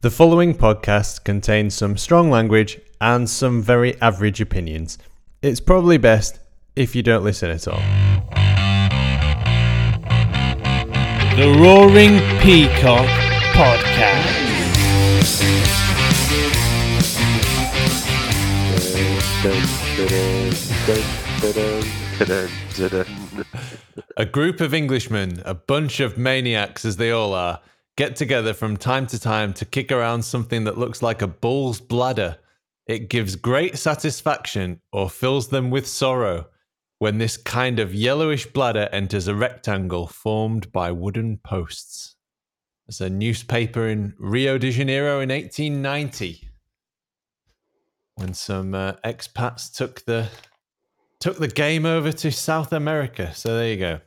The following podcast contains some strong language and some very average opinions. It's probably best if you don't listen at all. The Roaring Peacock Podcast. A group of Englishmen, a bunch of maniacs as they all are, get together from time to time to kick around something that looks like a bull's bladder. It gives great satisfaction or fills them with sorrow when this kind of yellowish bladder enters a rectangle formed by wooden posts. There's a newspaper in Rio de Janeiro in 1890 when some uh, expats took the took the game over to South America. So there you go.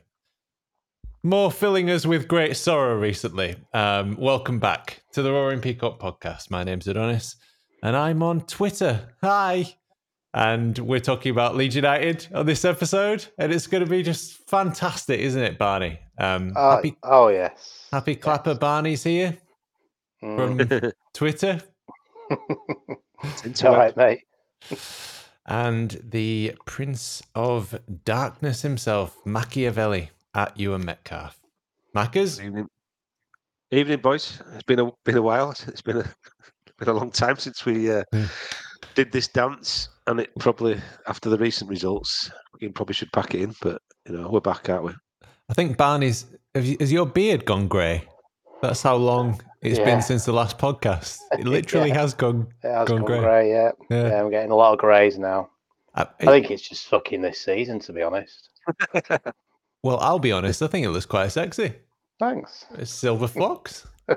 More filling us with great sorrow recently. Um, welcome back to the Roaring Peacock podcast. My name's Adonis, and I'm on Twitter. Hi. And we're talking about Leeds United on this episode, and it's going to be just fantastic, isn't it, Barney? Um, Uh, happy, oh yes. happy clapper Barney's here Mm. from Twitter, It's all right, mate. and the Prince of Darkness himself, Machiavelli, at Ewan Metcalf. Maccas, Evening, evening, boys. It's been a been a while. It's been a been a long time since we uh, did this dance, and it probably after the recent results, we probably should pack it in. But you know, we're back, aren't we? I think Barney's. Have you, has your beard gone grey? That's how long it's Yeah. been since the last podcast. It literally Yeah. has gone. It has Gone gone grey. grey. yeah. Yeah. yeah. I'm getting a lot of greys now. I, I think it's just fucking this season, to be honest. well, I'll be honest. I think it looks quite sexy. Thanks. It's silver fox,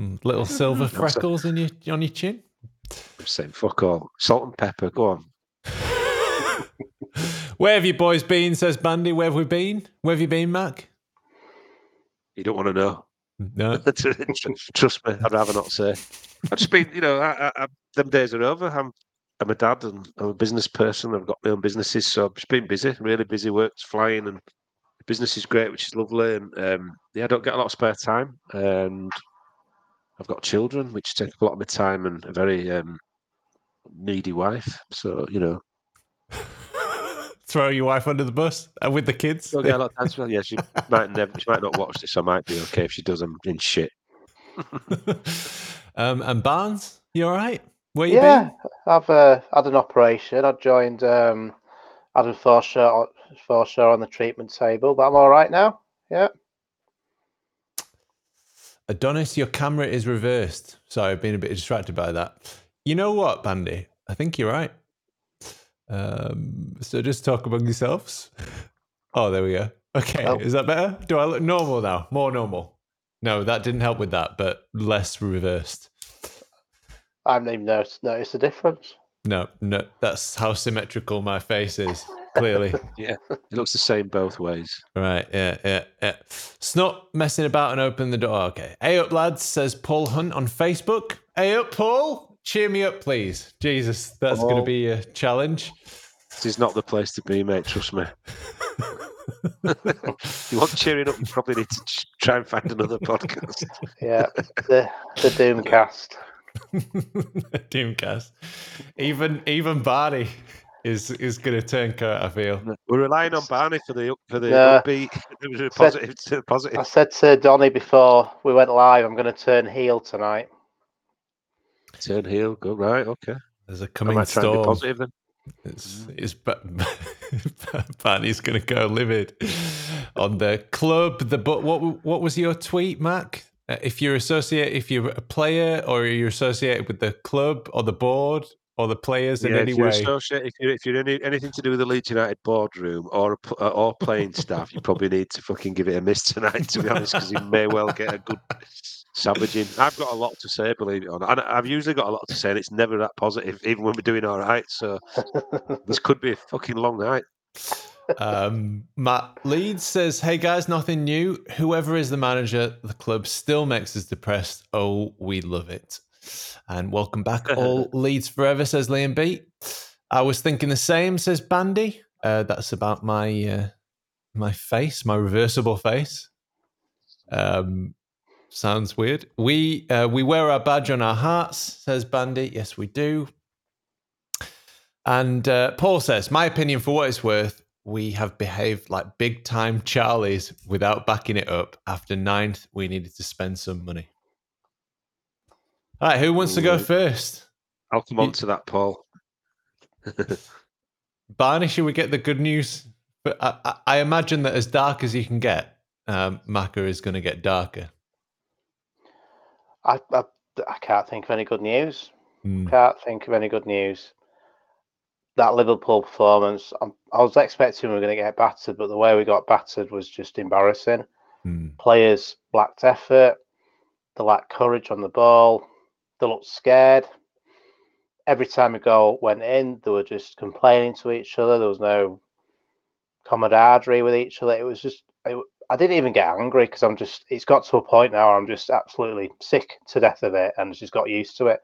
Mm, little silver freckles in your on your chin. I'm saying fuck all. Salt and pepper. Go on. Where have you boys been? Says Bandy. Where have we been? Where have you been, Mac? You don't want to know. No. Trust me, I'd rather not say. I've just been, you know, I, I, I, them days are over. I'm, I'm a dad and I'm a business person. I've got my own businesses, so I've just been busy, really busy. Work's flying, and the business is great, which is lovely. And um, yeah, I don't get a lot of spare time, and I've got children, which take up a lot of my time, and a very um, needy wife. So you know, Throw your wife under the bus uh, with the kids. don't get a lot of time. to- Yeah, she might never, she might not watch this. I might be okay if she does. I'm in shit. um, and Barnes, you all right? Where you Yeah, been? I've uh, had an operation. I joined um, Adam Forshaw, Forshaw on the treatment table, but I'm all right now. Yeah. Adonis, your camera is reversed. Sorry, I've been a bit distracted by that. You know what, Bandy? I think you're right. Um, so just talk among yourselves. Oh, there we go. Okay, Oh. is that better? Do I look normal now? More normal? No, that didn't help with that, but less reversed. I haven't even noticed, noticed the difference. No, no, that's how symmetrical my face is. Clearly. Yeah, it looks the same both ways. Right, yeah, yeah, yeah. Snot messing about and open the door. Okay. Hey up, lads, says Paul Hunt on Facebook. Hey up, Paul. Cheer me up, please. Jesus, that's going to be a challenge. This is not the place to be, mate. Trust me. you want cheering up? You probably need to try and find another podcast. Yeah. the the Doomcast. Doomcast. Even even Barney is is going to turn coat. I feel. We're relying on Barney for the for the Yeah. upbeat, the positive, to positive. I said to Donny before we went live, I'm going to turn heel tonight. Turn heel, go right, okay. There's a coming might try and be storm. positive then. It's, it's ba- Barney's going to go livid on the club. The but what what was your tweet, Mac? Uh, if you're associate, if you're a player or you're associated with the club or the board or the players in Yeah, any if you're way, associate, if you're if you're any, anything to do with the Leeds United boardroom or a uh, or playing staff, you probably need to fucking give it a miss tonight. To be honest, because you may well get a good savaging. I've got a lot to say, believe it or not, and I've usually got a lot to say, and it's never that positive, even when we're doing all right. So this could be a fucking long night. Um, Matt Leeds says, "Hey guys, nothing new. Whoever is the manager, the club still makes us depressed. Oh, we love it." And welcome back, all Leeds forever. Says Liam B. I was thinking the same. Says Bandy. Uh, that's about my uh, my face, my reversible face. Um, sounds weird. We uh, we wear our badge on our hearts, says Bandy. Yes, we do. And uh, Paul says, my opinion for what it's worth, we have behaved like big time Charlies without backing it up. After ninth, we needed to spend some money. All right, who wants to go first? I'll come on to that, Paul. Barney, should we get the good news? But I, I, I imagine that as dark as you can get, um, Maka is going to get darker. I, I I can't think of any good news. Hmm. Can't think of any good news. That Liverpool performance, i I was expecting we were going to get battered, but the way we got battered was just embarrassing. Hmm. Players lacked effort, they lacked courage on the ball, they looked scared. Every time a goal went in, they were just complaining to each other. There was no camaraderie with each other. It was just, it, I didn't even get angry because I'm just, it's got to a point now where I'm just absolutely sick to death of it and just got used to it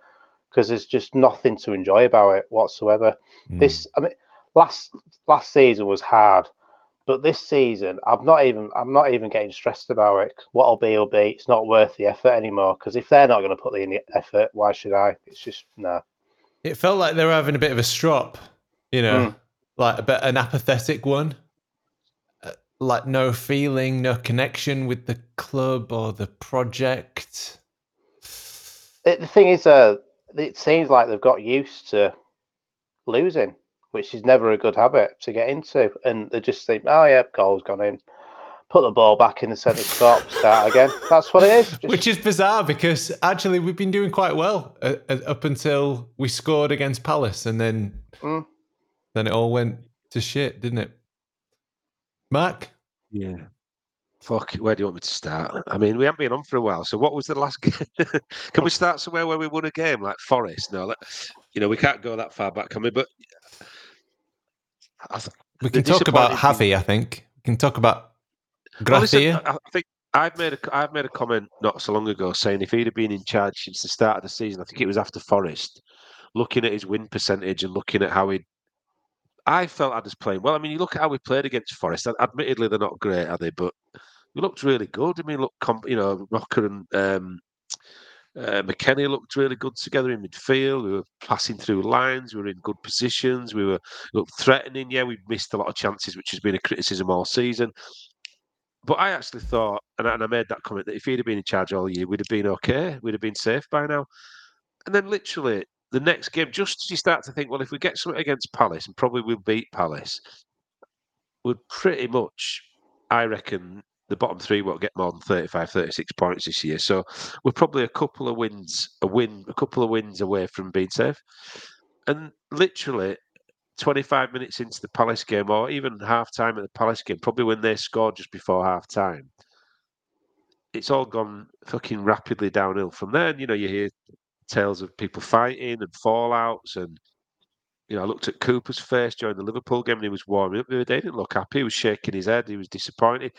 because there's just nothing to enjoy about it whatsoever. Hmm. This, I mean, last last season was hard, but this season I'm not even I'm not even getting stressed about it. What'll be will be. It's not worth the effort anymore because if they're not going to put the in the effort, why should I? It's just no. It felt like they were having a bit of a strop, you know, Mm. like a bit an apathetic one. Uh, Like no feeling, no connection with the club or the project. It, the thing is, uh, it seems like they've got used to losing, which is never a good habit to get into, and they just think, oh yeah, goal's gone in. Put the ball back in the centre spot, start again. That's what it is. Just- Which is bizarre because actually we've been doing quite well uh, uh, up until we scored against Palace, and then Mm. then it all went to shit, didn't it? Mark, Yeah. Fuck, where do you want me to start? I mean, we haven't been on for a while. So, what was the last game? can we start somewhere where we won a game, like Forest? No, you know, we can't go that far back, can we? But I, th- we can talk about Javi. I think we can talk about Well, Gracia. I, I think I've made a I've made a comment not so long ago saying if he'd have been in charge since the start of the season, I think it was after Forest, looking at his win percentage and looking at how he, I felt I was playing well. I mean, you look at how we played against Forest. Admittedly, they're not great, are they? But we looked really good. I mean, look, you know, Roca and um, uh, McKennie looked really good together in midfield. We were passing through lines. We were in good positions. We were looked threatening. Yeah, we missed a lot of chances, which has been a criticism all season. But I actually thought, and I, and I made that comment that if he'd have been in charge all year, we'd have been okay. We'd have been safe by now. And then literally the next game, just as you start to think, well, if we get something against Palace, and probably we'll beat Palace, would pretty much, I reckon, the bottom three won't get more than 35, 36 points this year. So we're probably a couple of wins, a win, a couple of wins away from being safe. And literally, 25 minutes into the Palace game, or even half time at the Palace game, probably when they scored just before half time, it's all gone fucking rapidly downhill from there. And, you know, you hear tales of people fighting and fallouts. And, you know, I looked at Cooper's face during the Liverpool game and he was warming up the other day. He didn't look happy. He was shaking his head. He was disappointed.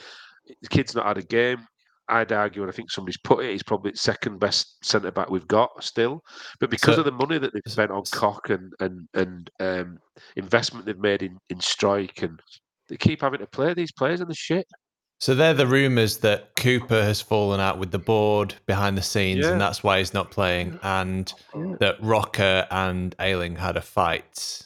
The kid's not had a game. I'd argue, and I think somebody's put it, he's probably the second best centre back we've got still. But because So- of the money that they've spent on Koch and and and um, investment they've made in in Strike, and they keep having to play these players and the shit. So they're the rumours that Cooper has fallen out with the board behind the scenes, Yeah. and that's why he's not playing, and Yeah. that Roca and Ayling had a fight.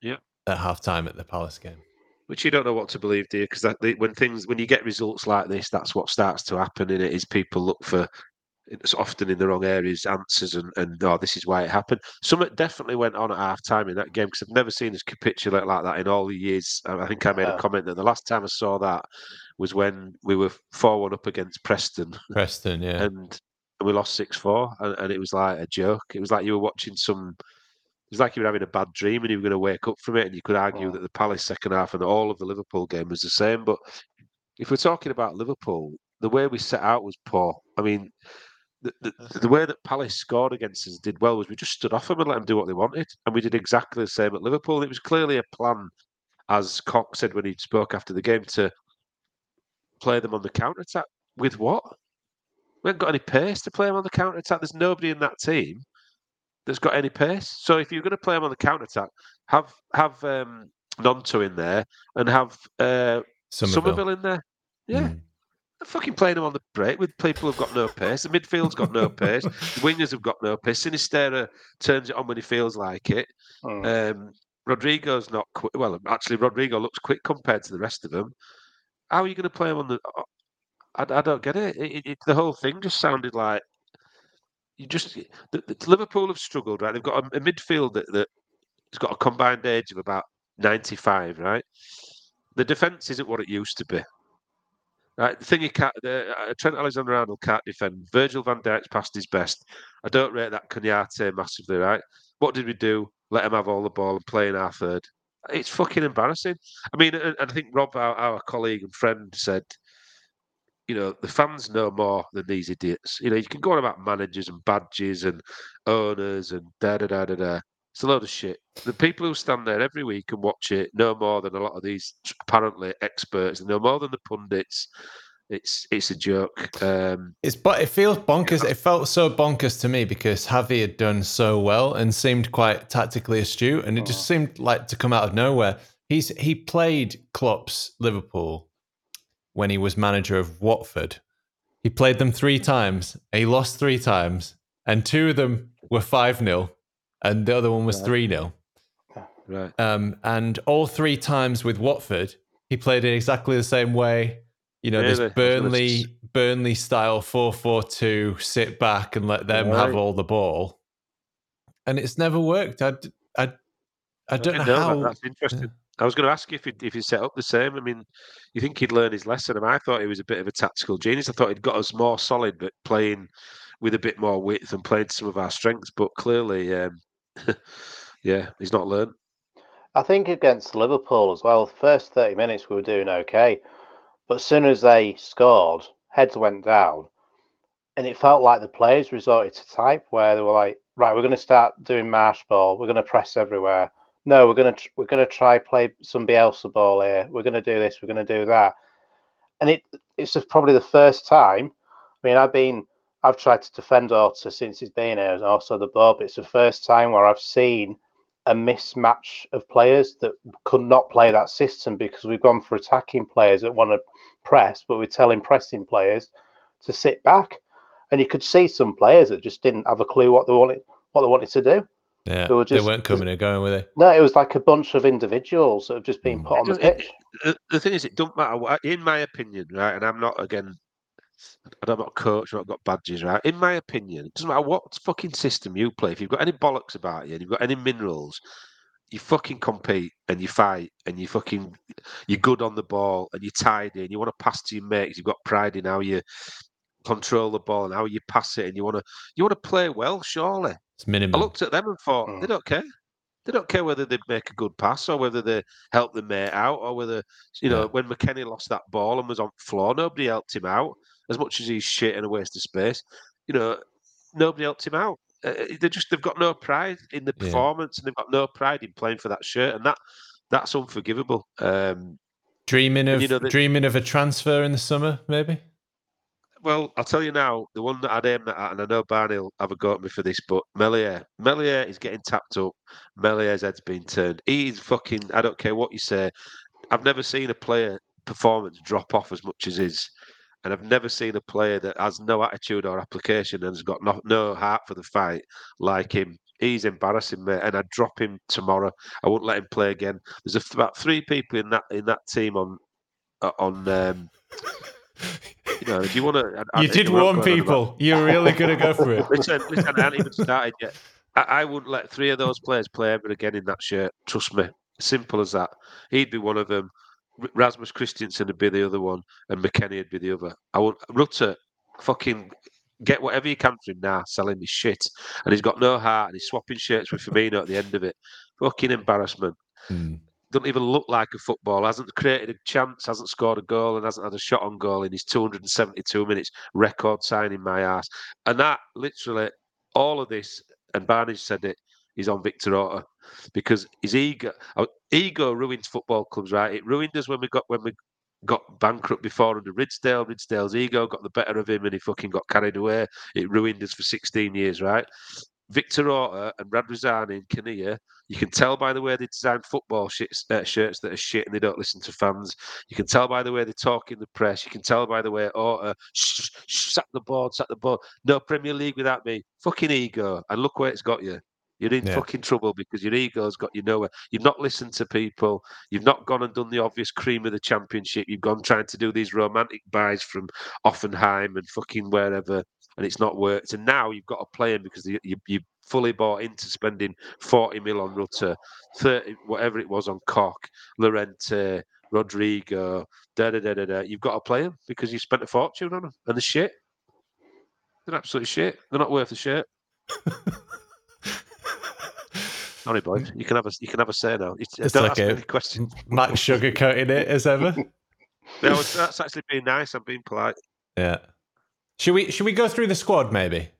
Yeah. At half time at the Palace game. Which you don't know what to believe, do you? Because when things when you get results like this, that's what starts to happen. In it is people look for it's often in the wrong areas answers and and oh this is why it happened. Something definitely went on at half time in that game because I've never seen us capitulate like that in all the years. I I think I made a comment that the last time I saw that was when we were four one up against Preston Preston, yeah. and we lost six four and, and it was like a joke. It was like you were watching some. It was like you were having a bad dream and you were going to wake up from it, and you could argue Oh. that the Palace second half and all of the Liverpool game was the same. But if we're talking about Liverpool, the way we set out was poor. I mean, the, the, the way that Palace scored against us did well was we just stood off them and let them do what they wanted, and we did exactly the same at Liverpool. It was clearly a plan, as Cox said when he spoke after the game, to play them on the counter attack. With what? We haven't got any pace to play them on the counter attack. There's nobody in that team that's got any pace. So if you're going to play them on the counter attack, have have um, Gnonto in there and have uh, Summerville. Summerville in there. Yeah, Mm. They're fucking playing them on the break with people who've got no pace. The midfield's got no pace. The wingers have got no pace. Sinisterra turns it on when he feels like it. Mm. Um, Rodrigo's not quick. Well, actually, Rodrigo looks quick compared to the rest of them. How are you going to play him on the? I, I don't get it. It, it. The whole thing just sounded like you just. The, the, Liverpool have struggled, right? They've got a, a midfield that that has got a combined age of about ninety-five, right? The defense isn't what it used to be. Right, the thing you can't, the, uh, Trent Alexander-Arnold can't defend. Virgil van Dijk's past his best. I don't rate that Konaté massively. Right, what did we do? Let him have all the ball and play in our third. It's fucking embarrassing. I mean, and I think Rob, our, our colleague and friend, said, you know, the fans know more than these idiots. You know, you can go on about managers and badges and owners and da da da da da. It's a load of shit. The people who stand there every week and watch it know more than a lot of these apparently experts. They know more than the pundits. It's it's a joke. Um, It's but it feels bonkers. It felt so bonkers to me because Javi had done so well and seemed quite tactically astute, and it just seemed like to come out of nowhere. He's he played Klopp's Liverpool when he was manager of Watford. He played them three times. He lost three times, and two of them were five 0 and the other one was three 0 right. um, and all three times with Watford, he played in exactly the same way. You know, Really? This gonna Burnley Burnley style four four two, sit back and let them have all the ball, and it's never worked. I, d- I, I don't know know how. That's interesting. I was going to ask you if he if he set up the same. I mean, you think he'd learn his lesson? And I thought he was a bit of a tactical genius. I thought he'd got us more solid, but playing with a bit more width and playing some of our strengths. But clearly, um, yeah, he's not learned. I think against Liverpool as well, the first 30 minutes we were doing okay. But as soon as they scored, heads went down. And it felt like the players resorted to type where they were like, right, we're going to start doing Marsch ball. We're going to press everywhere. No, we're going to we're going to try play some Bielsa ball here. We're going to do this. We're going to do that. And it it's just probably the first time. I mean, I've been I've tried to defend Orta since he's been here, and also the Bob. It's the first time where I've seen a mismatch of players that could not play that system because we've gone for attacking players that want to press, but we're telling pressing players to sit back. And you could see some players that just didn't have a clue what they wanted what they wanted to do. yeah, they were they just- weren't coming and going with it. No, it was like a bunch of individuals that have just been Mm. put on the It- it- pitch. The, the thing is, it don't matter. What, in my opinion, right, and I'm not again. I'm not a coach. I've not got badges, right? In my opinion, it doesn't matter what fucking system you play. If you've got any bollocks about you, and you've got any minerals, you fucking compete and you fight and you fucking you're good on the ball and you're tidy and you want to pass to your mates. You've got pride in how you control the ball and how you pass it, and you want to you want to play well. Surely, It's I looked at them and thought they Mm. don't care. They don't care whether they make a good pass or whether they help the mate out or whether you know Yeah. when McKennie lost that ball and was on floor, nobody helped him out as much as he's shit and a waste of space. You know, nobody helped him out. Uh, they just they've got no pride in the Yeah. performance and they've got no pride in playing for that shirt and that that's unforgivable. Um, Dreaming of you know that- dreaming of a transfer in the summer, maybe. Well, I'll tell you now, the one that I'd aim that at, and I know Barney will have a go at me for this, but Meslier, Meslier is getting tapped up. Meslier's head's been turned. He's fucking, I don't care what you say. I've never seen a player performance drop off as much as his. And I've never seen a player that has no attitude or application and has got no, no heart for the fight like him. He's embarrassing me, and I'd drop him tomorrow. I wouldn't let him play again. There's a, about three people in that in that team on uh, on. Um, you know, if you want to, You did warn people. You're really going to go for it. Listen, listen, I haven't even started yet. I, I wouldn't let three of those players play ever again in that shirt. Trust me. Simple as that. He'd be one of them. Rasmus Kristensen would be the other one, and McKennie would be the other. I want Rutter, fucking get whatever you can for him now. Selling his shit, and he's got no heart, and he's swapping shirts with Firmino at the end of it. Fucking embarrassment. Mm. Doesn't even look like a football. Hasn't created a chance. Hasn't scored a goal, and hasn't had a shot on goal in his 272 minutes. Record signing my ass. And that literally, all of this, and Barney said it, is on Victor Orta because his ego, uh, ego ruins football clubs, right? It ruined us when we got when we got bankrupt before under Ridsdale. Ridsdale's ego got the better of him, and he fucking got carried away. It ruined us for 16 years, right? Victor Orta and Radrizzani and Kinnear, you can tell by the way they design football shirts, uh, shirts that are shit and they don't listen to fans. You can tell by the way they talk in the press. You can tell by the way Orta shh, shh, sack the board, sat the board. No Premier League without me. Fucking ego. And look where it's got you. You're in Yeah. fucking trouble because your ego's got you nowhere. You've not listened to people. You've not gone and done the obvious cream of the championship. You've gone trying to do these romantic buys from Hoffenheim and fucking wherever, and it's not worked. And now you've got to play him because you, you, you fully bought into spending 40 mil on Rutter, 30, whatever it was on Koch, Llorente, Rodrigo, da da da da da. You've got to play because you spent a fortune on them. And the shit. They're absolute shit. They're not worth a shit. Sorry, boys. You can have a you can have a say now. It's, It's don't like ask a- any questions. Max sugarcoating it as ever. No, that's actually being nice. I'm being polite. Yeah. Should we should we go through the squad maybe?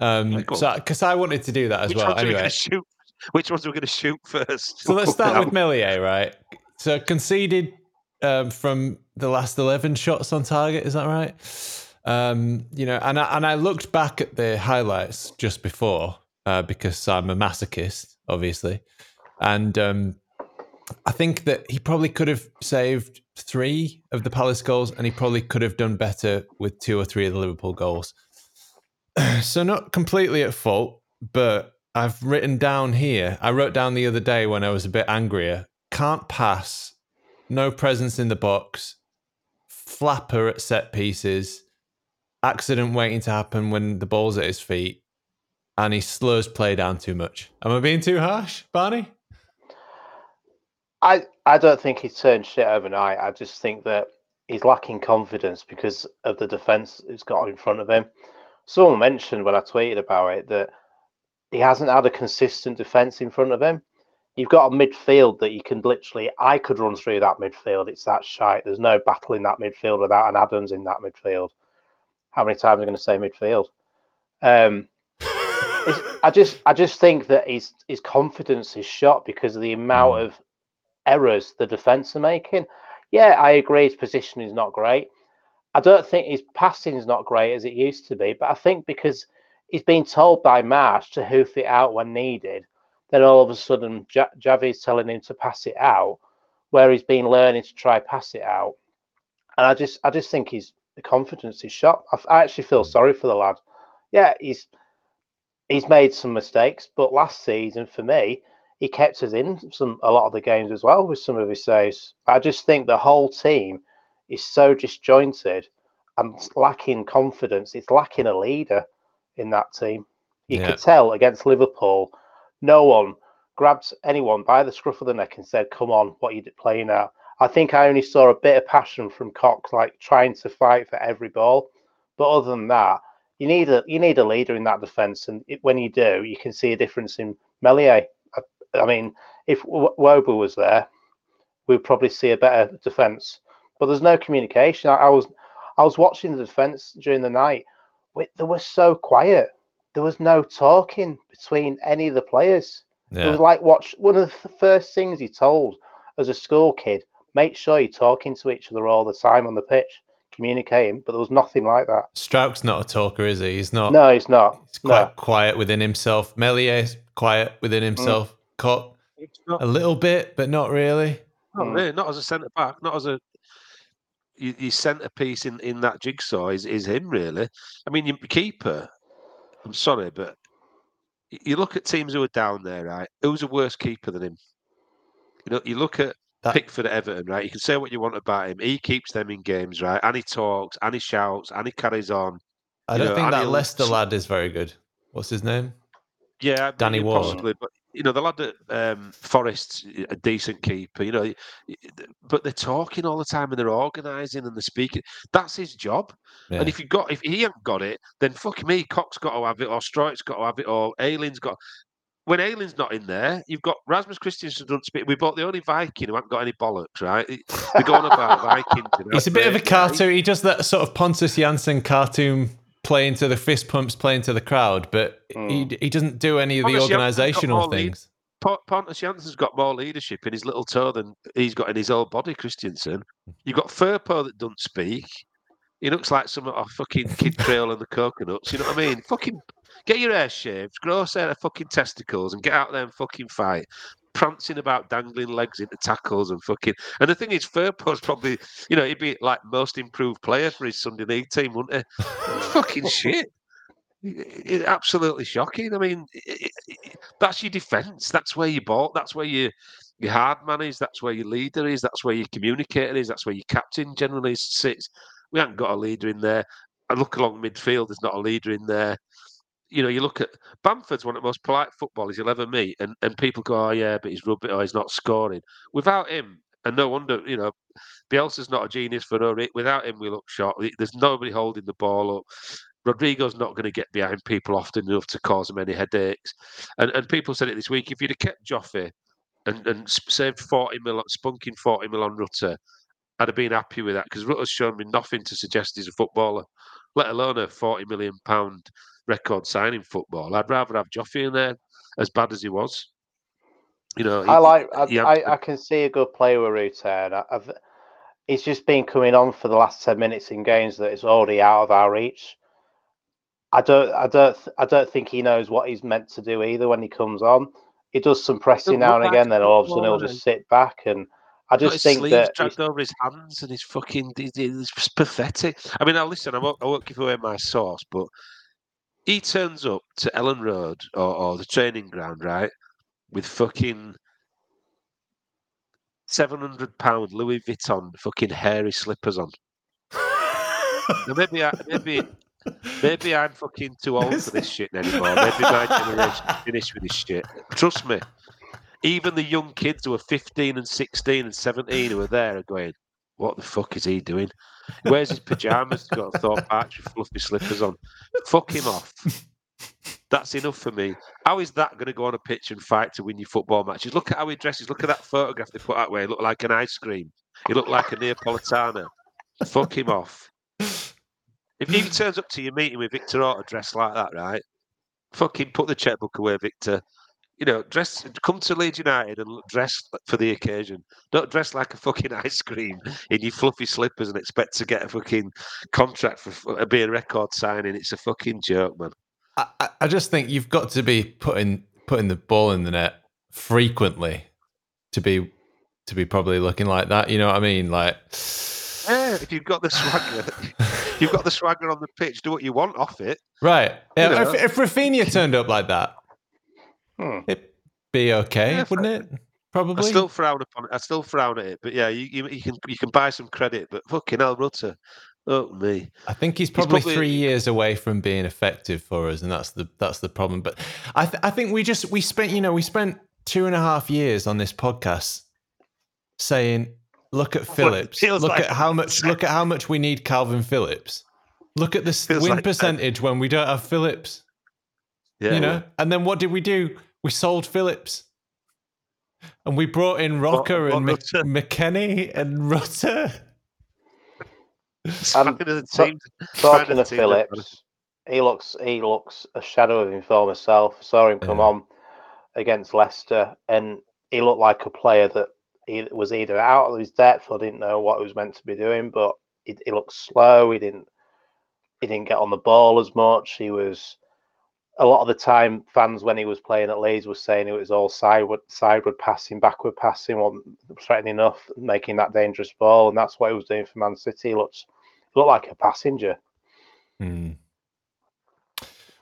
Um, Yeah, so because I wanted to do that as Which well. Anyway, shoot, which ones are we going to shoot first? so let's start with Meslier, right? So conceded um, from the last eleven shots on target. Is that right? Um, you know, and I, and I looked back at the highlights just before uh, because I'm a masochist, obviously, and um, I think that he probably could have saved three of the Palace goals, and he probably could have done better with two or three of the Liverpool goals. so not completely at fault, but I've written down here. I wrote down the other day when I was a bit angrier. Can't pass, no presence in the box, flapper at set pieces, accident waiting to happen when the ball's at his feet, and he slows play down too much. Am I being too harsh, Barney? I I don't think he's turned shit overnight. I just think that he's lacking confidence because of the defense he's got in front of him. Someone mentioned when I tweeted about it that he hasn't had a consistent defense in front of him. You've got a midfield that you can literally. I could run through that midfield. It's that shite. There's no battle in that midfield without an Adams in that midfield. How many times am I going to say midfield? Um, I just I just think that his his confidence is shot because of the amount Mm. of errors the defence are making. Yeah, I agree his position is not great. I don't think his passing is not great as it used to be, but I think because he's been told by Marsch to hoof it out when needed, then all of a sudden ja- Javi's telling him to pass it out, where he's been learning to try pass it out. And I just I just think his confidence is shot. I actually feel sorry for the lad. Yeah, he's he's made some mistakes, but last season for me, he kept us in some a lot of the games as well with some of his saves. I just think the whole team is so disjointed and lacking confidence. It's lacking a leader in that team. You Yeah. could tell against Liverpool, no one grabbed anyone by the scruff of the neck and said, "Come on, what are you playing now?" I think I only saw a bit of passion from Cox, like trying to fight for every ball. But other than that, you need a you need a leader in that defence, and it, when you do, you can see a difference in Meslier. I, I mean, if W- Wöber was there, we'd probably see a better defence. But there's no communication. I, I was I was watching the defence during the night. Wi- They were so quiet. There was no talking between any of the players. It was like watch one of the first things he told as a school kid. Make sure you're talking to each other all the time on the pitch, communicating. But there was nothing like that. Struijk's not a talker, is he? He's not. No, he's not. He's quite No. quiet within himself. Meslier's quiet within himself. Cook It's a little bit, but not really. not Mm. really, not as a centre back, not as a your, your centrepiece in, in that jigsaw is, is him really. I mean, your keeper. I'm sorry, but you look at teams who are down there, right? Who's a worse keeper than him? You know, you look at That- Pickford at Everton, right? You can say what you want about him. He keeps them in games, right? And he talks, and he shouts, and he carries on. I don't know, think that Leicester s- lad is very good. What's his name? Yeah, Danny Ward. possibly, but you know the lad at um, Forest's a decent keeper. You know, but they're talking all the time and they're organising and they're speaking. That's his job. Yeah. And if you got, if he hasn't got it, then fuck me, Koch's got to have it, or Struijk's got to have it, or Ayling's got. When Ayling's not in there, you've got Rasmus Kristensen doesn't speak. We bought the only Viking who haven't got any bollocks, right? We're going about Vikings. you know, He's a bit of a cartoon. He does that sort of Pontus Jansson cartoon playing to the fist pumps, playing to the crowd, but he, mm. he doesn't do any of the Pontus Jansson's organisational more lead- things. Pontus Jansson's got more leadership in his little toe than he's got in his whole body, Kristensen. You've got Firpo that doesn't speak. He looks like some of fucking Kid Trail and the Coconuts. You know what I mean? Fucking Get your hair shaved, grow a set of fucking testicles, and get out there and fucking fight. Prancing about, dangling legs into tackles and fucking. And the thing is, Firpo's probably, you know, he'd be like most improved player for his Sunday league team, wouldn't he? fucking shit. It- it- absolutely shocking. I mean, it- that's your defence. That's where you bought. That's where you your hard man is. That's where your leader is. That's where your communicator is. That's where your captain generally sits. We haven't got a leader in there. I look along midfield. There's not a leader in there. You know, you look at Bamford's one of the most polite footballers you'll ever meet, and, and people go, "Oh yeah, but he's rubbish. Oh, he's not scoring." Without him, and no wonder, you know, Bielsa's not a genius for no. Without him, we look short. There's nobody holding the ball up. Rodrigo's not going to get behind people often enough to cause them any headaches. And and people said it this week. If you'd have kept Joffe and, and saved 40 mil, spunking 40 mil on Rutter, I'd have been happy with that because Rutter's shown me nothing to suggest he's a footballer, let alone a 40 million pound record signing football. I'd rather have Joffe in there, as bad as he was. You know, I like. I, had- I, I can see a good player with Rutan. I- I've, it's just been coming on for the last ten minutes in games that it's already out of our reach. I don't. I don't. I don't think he knows what he's meant to do either when he comes on. He does some pressing now and again, then all of a sudden he'll just sit back. And I got his just think sleeves that dragged he's- over his hands and he's fucking he- he- it's pathetic. I mean, now listen, I won't, I won't give away my source, but he turns up to Elland Road or, or the training ground, right, with fucking seven hundred pound Louis Vuitton fucking hairy slippers on. Now maybe I, maybe maybe I'm fucking too old for this shit anymore. Maybe my generation finished with this shit. Trust me. Even the young kids who are 15 and 16 and 17 who are there are going, what the fuck is he doing? Wears his pajamas, got a Thorpe Arch with fluffy slippers on. Fuck him off. That's enough for me. How is that going to go on a pitch and fight to win your football matches? Look at how he dresses. Look at that photograph they put out where he looked like an ice cream. He looked like a Neapolitana. Fuck him off. If he turns up to your meeting with Victor Orta dressed like that, right? Fucking put the checkbook away, Victor. You know, dress. Come to Leeds United and dress for the occasion. Don't dress like a fucking ice cream in your fluffy slippers and expect to get a fucking contract for uh, be a record signing. It's a fucking joke, man. I, I- just think you've got to be putting putting the ball in the net frequently to be to be probably looking like that. You know what I mean? Like, Yeah, if you've got the swagger, you've got the swagger on the pitch. Do what you want off it. right? You Yeah, know. if, if Raphinha turned up like that, Hmm. it'd be okay, Yeah, wouldn't it? Probably. I still frown upon it. I still frown at it. But yeah, you, you, you can you can buy some credit. But fucking hell, Rutter. Oh me. I think he's probably, probably- three years away from being effective for us, and that's the that's the problem. But I th- I think we just we spent you know we spent two and a half years on this podcast saying, look at Phillips, look like- at how much look at how much we need Kalvin Phillips. Look at the win like- percentage when we don't have Phillips. Yeah, you know, and then what did we do? We sold Phillips. And we brought in Roca bought and Mc- McKennie and Rutter. It's Um, finding team- Talking finding a of team that- Phillips, he looks he looks a shadow of his former self. Saw him come Yeah. on against Leicester, and he looked like a player that he was either out of his depth or didn't know what he was meant to be doing. But he, he looked slow. He didn't he didn't get on the ball as much. He was a lot of the time. Fans when he was playing at Leeds was saying it was all sideward sideward passing, backward passing, wasn't threatening enough, making that dangerous ball, and that's what he was doing for Man City. He looked looked like a passenger. Hmm.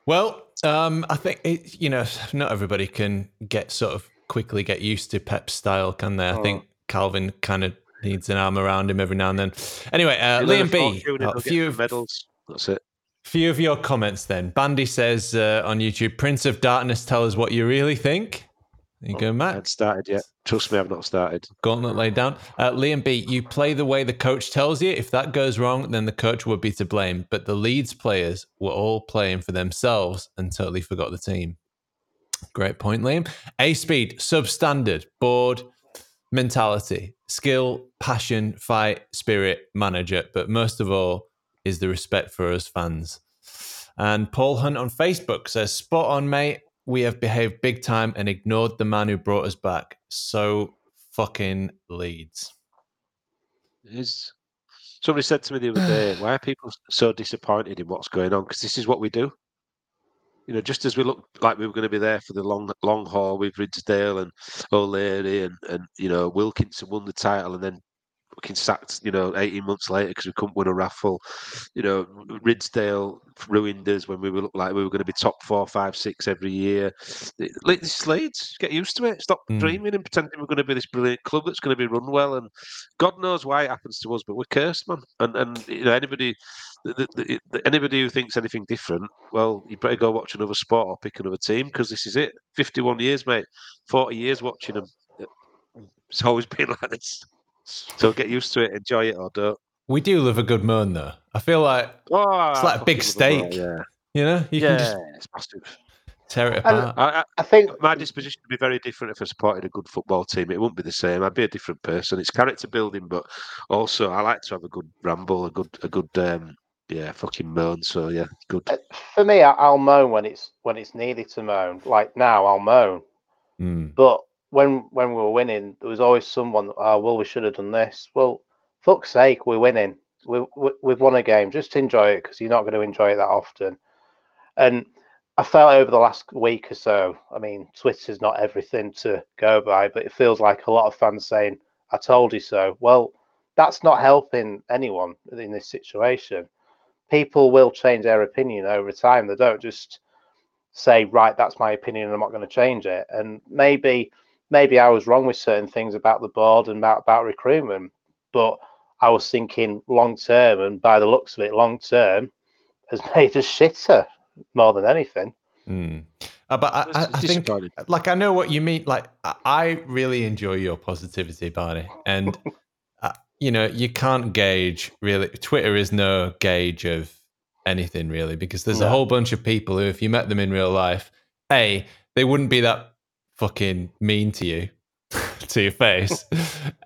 Well, um, I think it, you know not everybody can get sort of quickly get used to Pep's style, can they? I Oh. think Kalvin kind of needs an arm around him every now and then. Anyway, uh, He'll earn a Liam B, fortune and a few of, medals. That's it. Few of your comments then. Bandy says uh, on YouTube, Prince of Darkness, tell us what you really think. There you go, I Matt. haven't started yet. Trust me, I've not started. Gauntlet laid down. Uh, Liam B, you play the way the coach tells you. If that goes wrong, then the coach would be to blame. But the Leeds players were all playing for themselves and totally forgot the team. Great point, Liam. A speed, substandard, board, mentality, skill, passion, fight, spirit, manager. But most of all is the respect for us fans. And Paul Hunt on Facebook says, spot on, mate. We have behaved big time and ignored the man who brought us back. So fucking Leeds. Is somebody said to me the other day, why are people so disappointed in what's going on? Because this is what we do. you know, just as we looked like we were going to be there for the long long haul with Ridsdale and O'Leary and and you know Wilkinson won the title and then fucking sacked, you know, 18 months later because we couldn't win a raffle. You know, Ridsdale ruined us when we were looked like we were going to be top four, five, six every year. This Leeds, get used to it. Stop Mm. dreaming and pretending we're going to be this brilliant club that's going to be run well. And God knows why it happens to us, but we're cursed, man. And and you know anybody. The, the, the, anybody who thinks anything different, well, you better go watch another sport or pick another team because this is it. Fifty-one years, mate. Forty years watching them. It's always been like this. So get used to it, enjoy it or don't. We do love a good moan, though. I feel like Oh, It's like a big fucking love steak. Yeah, you know you yeah, can just it's massive. tear it apart. I, I, I think my disposition would be very different if I supported a good football team. It wouldn't be the same. I'd be a different person. It's character building, but also I like to have a good ramble, a good, a good, um, yeah, fucking moan. So yeah, good. for me, I- I'll moan when it's when it's needed to moan. Like now, I'll moan. Mm. But when when we were winning, there was always someone. Oh well, we should have done this. Well, fuck's sake, we're winning. We, we we've won a game. Just enjoy it because you're not going to enjoy it that often. And I felt over the last week or so. I mean, Twitter's not everything to go by, but it feels like a lot of fans saying, "I told you so." Well, that's not helping anyone in this situation. People will change their opinion over time. They don't just say, "Right, that's my opinion, and I'm not going to change it." And maybe maybe I was wrong with certain things about the board and about, about recruitment, but I was thinking long term, and by the looks of it, long term has made us shitter more than anything. Mm. Uh, but I, I, I think, like, I know what you mean. Like, I- I really enjoy your positivity, Barney, and uh, you know, you can't gauge really. Twitter is no gauge of anything really, because there's a whole bunch of people who, if you met them in real life, a they wouldn't be that fucking mean to you to your face,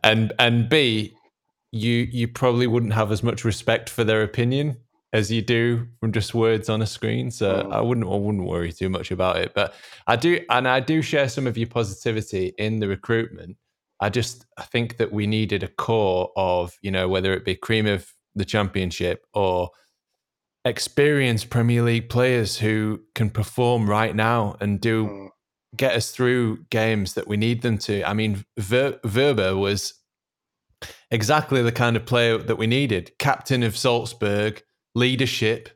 and and b you you probably wouldn't have as much respect for their opinion as you do from just words on a screen. So Mm. I wouldn't I wouldn't worry too much about it. But I do and I do share some of your positivity in the recruitment. I just I think that we needed a core of, you know, whether it be cream of the championship or experienced Premier League players who can perform right now and do Mm. Get us through games that we need them to. I mean, Ver- Wöber was exactly the kind of player that we needed. Captain of Salzburg, leadership,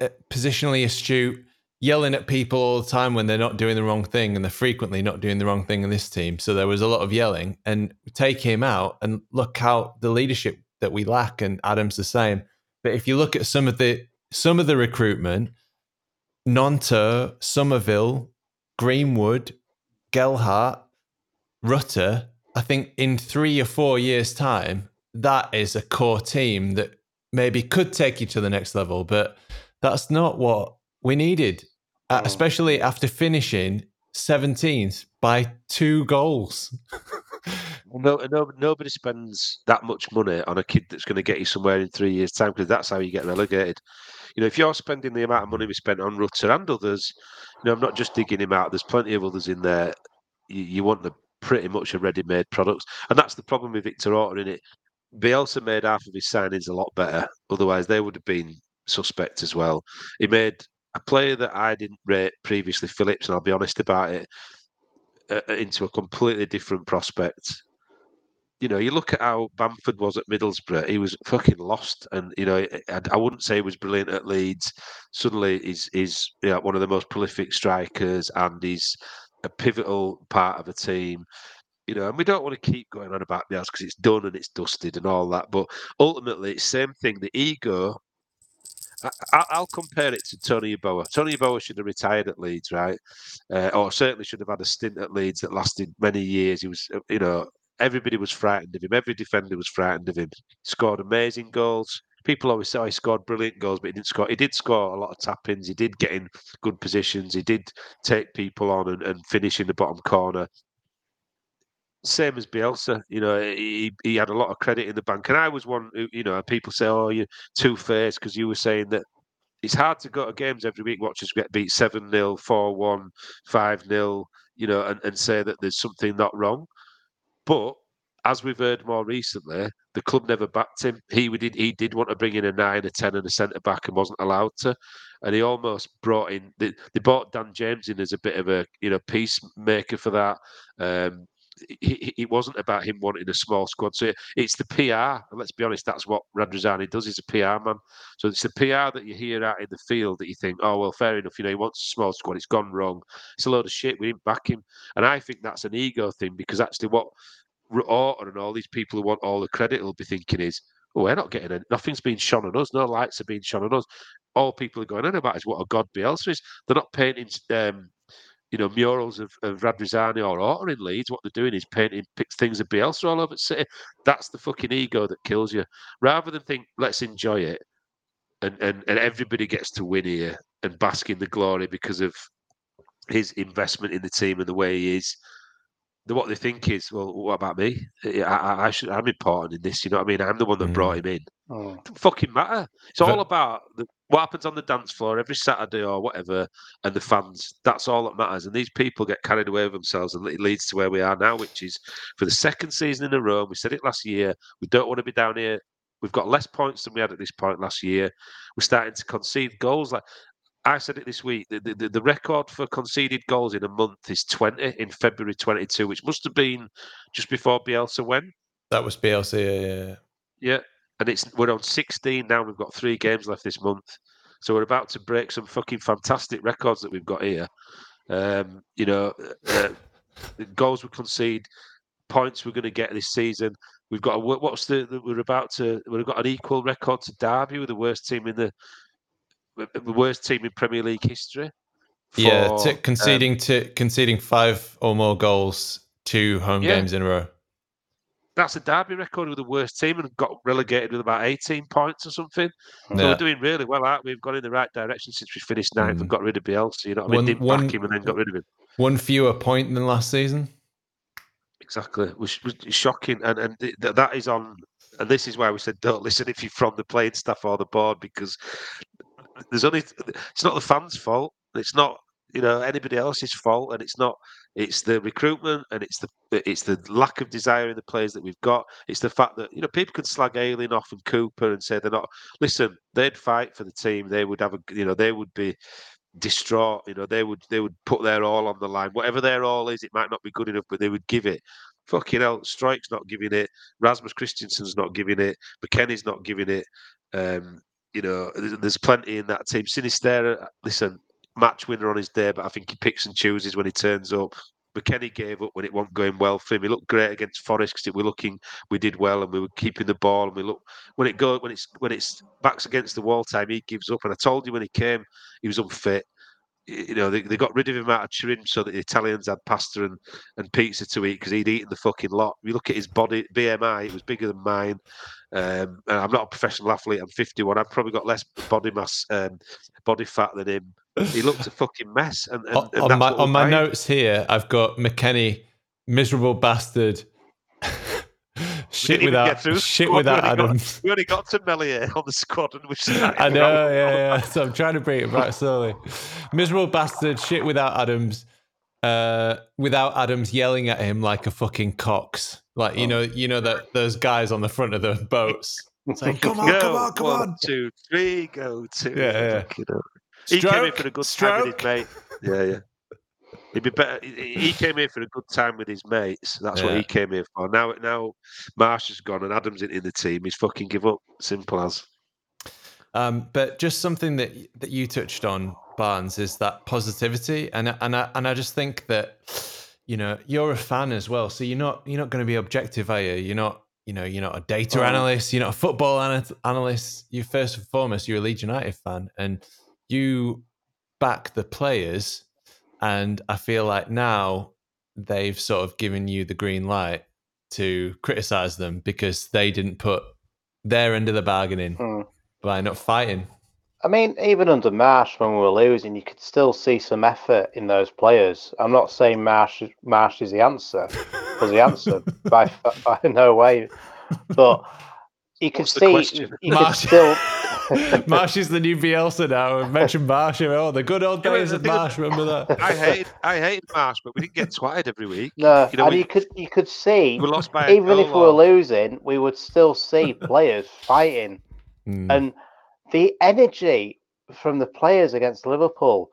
uh, positionally astute, yelling at people all the time when they're not doing the wrong thing, and they're frequently not doing the wrong thing in this team. So there was a lot of yelling, and take him out, and look how the leadership that we lack, and Adam's the same. But if you look at some of the some of the recruitment, Gnonto, Summerville, Greenwood, Gelhardt, Rutter, I think in three or four years' time, that is a core team that maybe could take you to the next level, but that's not what we needed, Mm. especially after finishing 17th by two goals. No, no, nobody spends that much money on a kid that's going to get you somewhere in three years' time because that's how you get relegated. You know, if you're spending the amount of money we spent on Rutter and others, you know, I'm not just digging him out. There's plenty of others in there. You, you want the pretty much a ready-made products, and that's the problem with Victor Orta in it. Bielsa made half of his signings a lot better. Otherwise, they would have been suspect as well. He made a player that I didn't rate previously, Phillips, and I'll be honest about it, uh, into a completely different prospect you know, you look at how Bamford was at Middlesbrough, he was fucking lost. And, you know, I, wouldn't say he was brilliant at Leeds. Suddenly he's, he's you know, one of the most prolific strikers and he's a pivotal part of a team. You know, and we don't want to keep going on about the because it's done and it's dusted and all that. But ultimately, it's same thing. The ego. I, I- I'll compare it to Tony Yeboah. Tony Yeboah should have retired at Leeds, right? Uh, or certainly should have had a stint at Leeds that lasted many years. He was, uh, you know, everybody was frightened of him. Every defender was frightened of him. He Scored amazing goals. People always say oh, he scored brilliant goals, but he didn't score. He did score a lot of tap ins. He did get in good positions. He did take people on and, and finish in the bottom corner. Same as Bielsa, you know, he, he had a lot of credit in the bank. And I was one, who, you know, people say, oh, you're two faced because you were saying that it's hard to go to games every week, watch us get beat 7 0, 4 1, 5 0, you know, and, and say that there's something not wrong. But as we've heard more recently, the club never backed him. He did he did want to bring in a nine, a ten, and a centre back, and wasn't allowed to. and he almost brought in. They, they brought Dan James in as a bit of a you know peacemaker for that. Um, it, wasn't about him wanting a small squad. So it's the PR. And let's be honest, that's what Radrizzani does. He's a PR man. So it's the PR that you hear out in the field that you think, oh well, fair enough. You know, he wants a small squad. It's gone wrong. It's a load of shit. We didn't back him. And I think that's an ego thing because actually, what Orton and all these people who want all the credit will be thinking is, oh, we're not getting it. Nothing's being shone on us. No lights are being shone on us. All people are going on about is what a god Bielsa is. They're not painting um, you know, murals of, of Radrizzani or Orta in Leeds, what they're doing is painting things of Bielsa all over the City. That's the fucking ego that kills you. Rather than think, let's enjoy it, and, and, and everybody gets to win here and bask in the glory because of his investment in the team and the way he is. The, what they think is, well, what about me? I, I, I should, I'm important in this. You know what I mean? I'm the one that mm. brought him in. Oh. It doesn't fucking matter. It's all about the, what happens on the dance floor every Saturday or whatever, and the fans. That's all that matters. And these people get carried away with themselves, and it leads to where we are now, which is for the second season in a row. We said it last year. We don't want to be down here. We've got less points than we had at this point last year. We're starting to concede goals. Like I said it this week. The, the, the record for conceded goals in a month is 20 in February 22, which must have been just before Bielsa went. That was Bielsa, yeah. yeah. Yeah, and it's we're on 16 now. We've got three games left this month, so we're about to break some fucking fantastic records that we've got here. Um, you know, uh, goals we concede, points we're going to get this season. We've got a, what's the we're about to we've got an equal record to Derby with the worst team in the the worst team in Premier League history. For, yeah, to conceding um, to conceding five or more goals two home yeah. games in a row that's a derby record with the worst team and got relegated with about 18 points or something. Yeah. So we're doing really well, aren't we? We've gone in the right direction since we finished ninth mm. and got rid of Bielsa. You know what I mean? Didn't one, back him and then got rid of him. One fewer point than last season. Exactly, which was shocking, and and th- that is on. And this is why we said don't listen if you're from the playing staff or the board because there's only it's not the fans' fault. It's not you know anybody else's fault, and it's not. It's the recruitment, and it's the it's the lack of desire in the players that we've got. It's the fact that you know people can slag Ayling off and Cooper and say they're not. Listen, they'd fight for the team. They would have a you know they would be distraught. You know they would they would put their all on the line. Whatever their all is, it might not be good enough, but they would give it. Fucking hell, Struijk's not giving it. Rasmus Kristensen's not giving it. McKennie's not giving it. Um, you know, there's, there's plenty in that team. Sinisterra, listen, match winner on his day, but I think he picks and chooses when he turns up. McKennie gave up when it wasn't going well for him. He looked great against Forest because we were looking, we did well, and we were keeping the ball. And we look when it go when it's when it's backs against the wall time, he gives up. And I told you when he came, he was unfit. You know, they, they got rid of him out of Turin so that the Italians had pasta and, and pizza to eat because he'd eaten the fucking lot. You look at his body BMI; it was bigger than mine. Um, I'm not a professional athlete. I'm 51. I've probably got less body mass, um, body fat than him. He looked a fucking mess. And, and, and on my on my notes here, I've got McKennie, miserable bastard. Shit without shit without we Adams. Got, we only got to Meslier on the squad, and which I know, yeah, yeah. So I'm trying to bring it back slowly. Miserable bastard, shit without Adams. Uh, without Adams yelling at him like a fucking cox. Like you oh. know, you know that those guys on the front of the boats saying, "Come on, go, come on, come one, on!" Two, three, go two. Yeah, yeah. He came in for a good stroke. time mate. Yeah, yeah. He'd be better. He came here for a good time with his mates. That's yeah. what he came here for. Now, now Marsch has gone and Adams in the team. He's fucking give up. Simple as. Um, but just something that that you touched on, Barnes, is that positivity, and and I, and I just think that you know you're a fan as well so you're not you're not going to be objective are you you're not you know you're not a data oh. analyst you're not a football analyst you first and foremost you're a leeds united fan and you back the players and i feel like now they've sort of given you the green light to criticize them because they didn't put their end of the bargain in hmm. by not fighting I mean, even under Marsch, when we were losing, you could still see some effort in those players. I'm not saying Marsch Marsch is the answer, was the answer by, by no way, but you could What's see you Marsch, could still. Marsch is the new Bielsa now. We mentioned Marsch. Oh, the good old days of Marsch. Remember that? I hate I hate Marsch, but we didn't get twatted every week. No, you know, and we, you could you could see we lost by even if we were losing, we would still see players fighting, mm. and the energy from the players against Liverpool.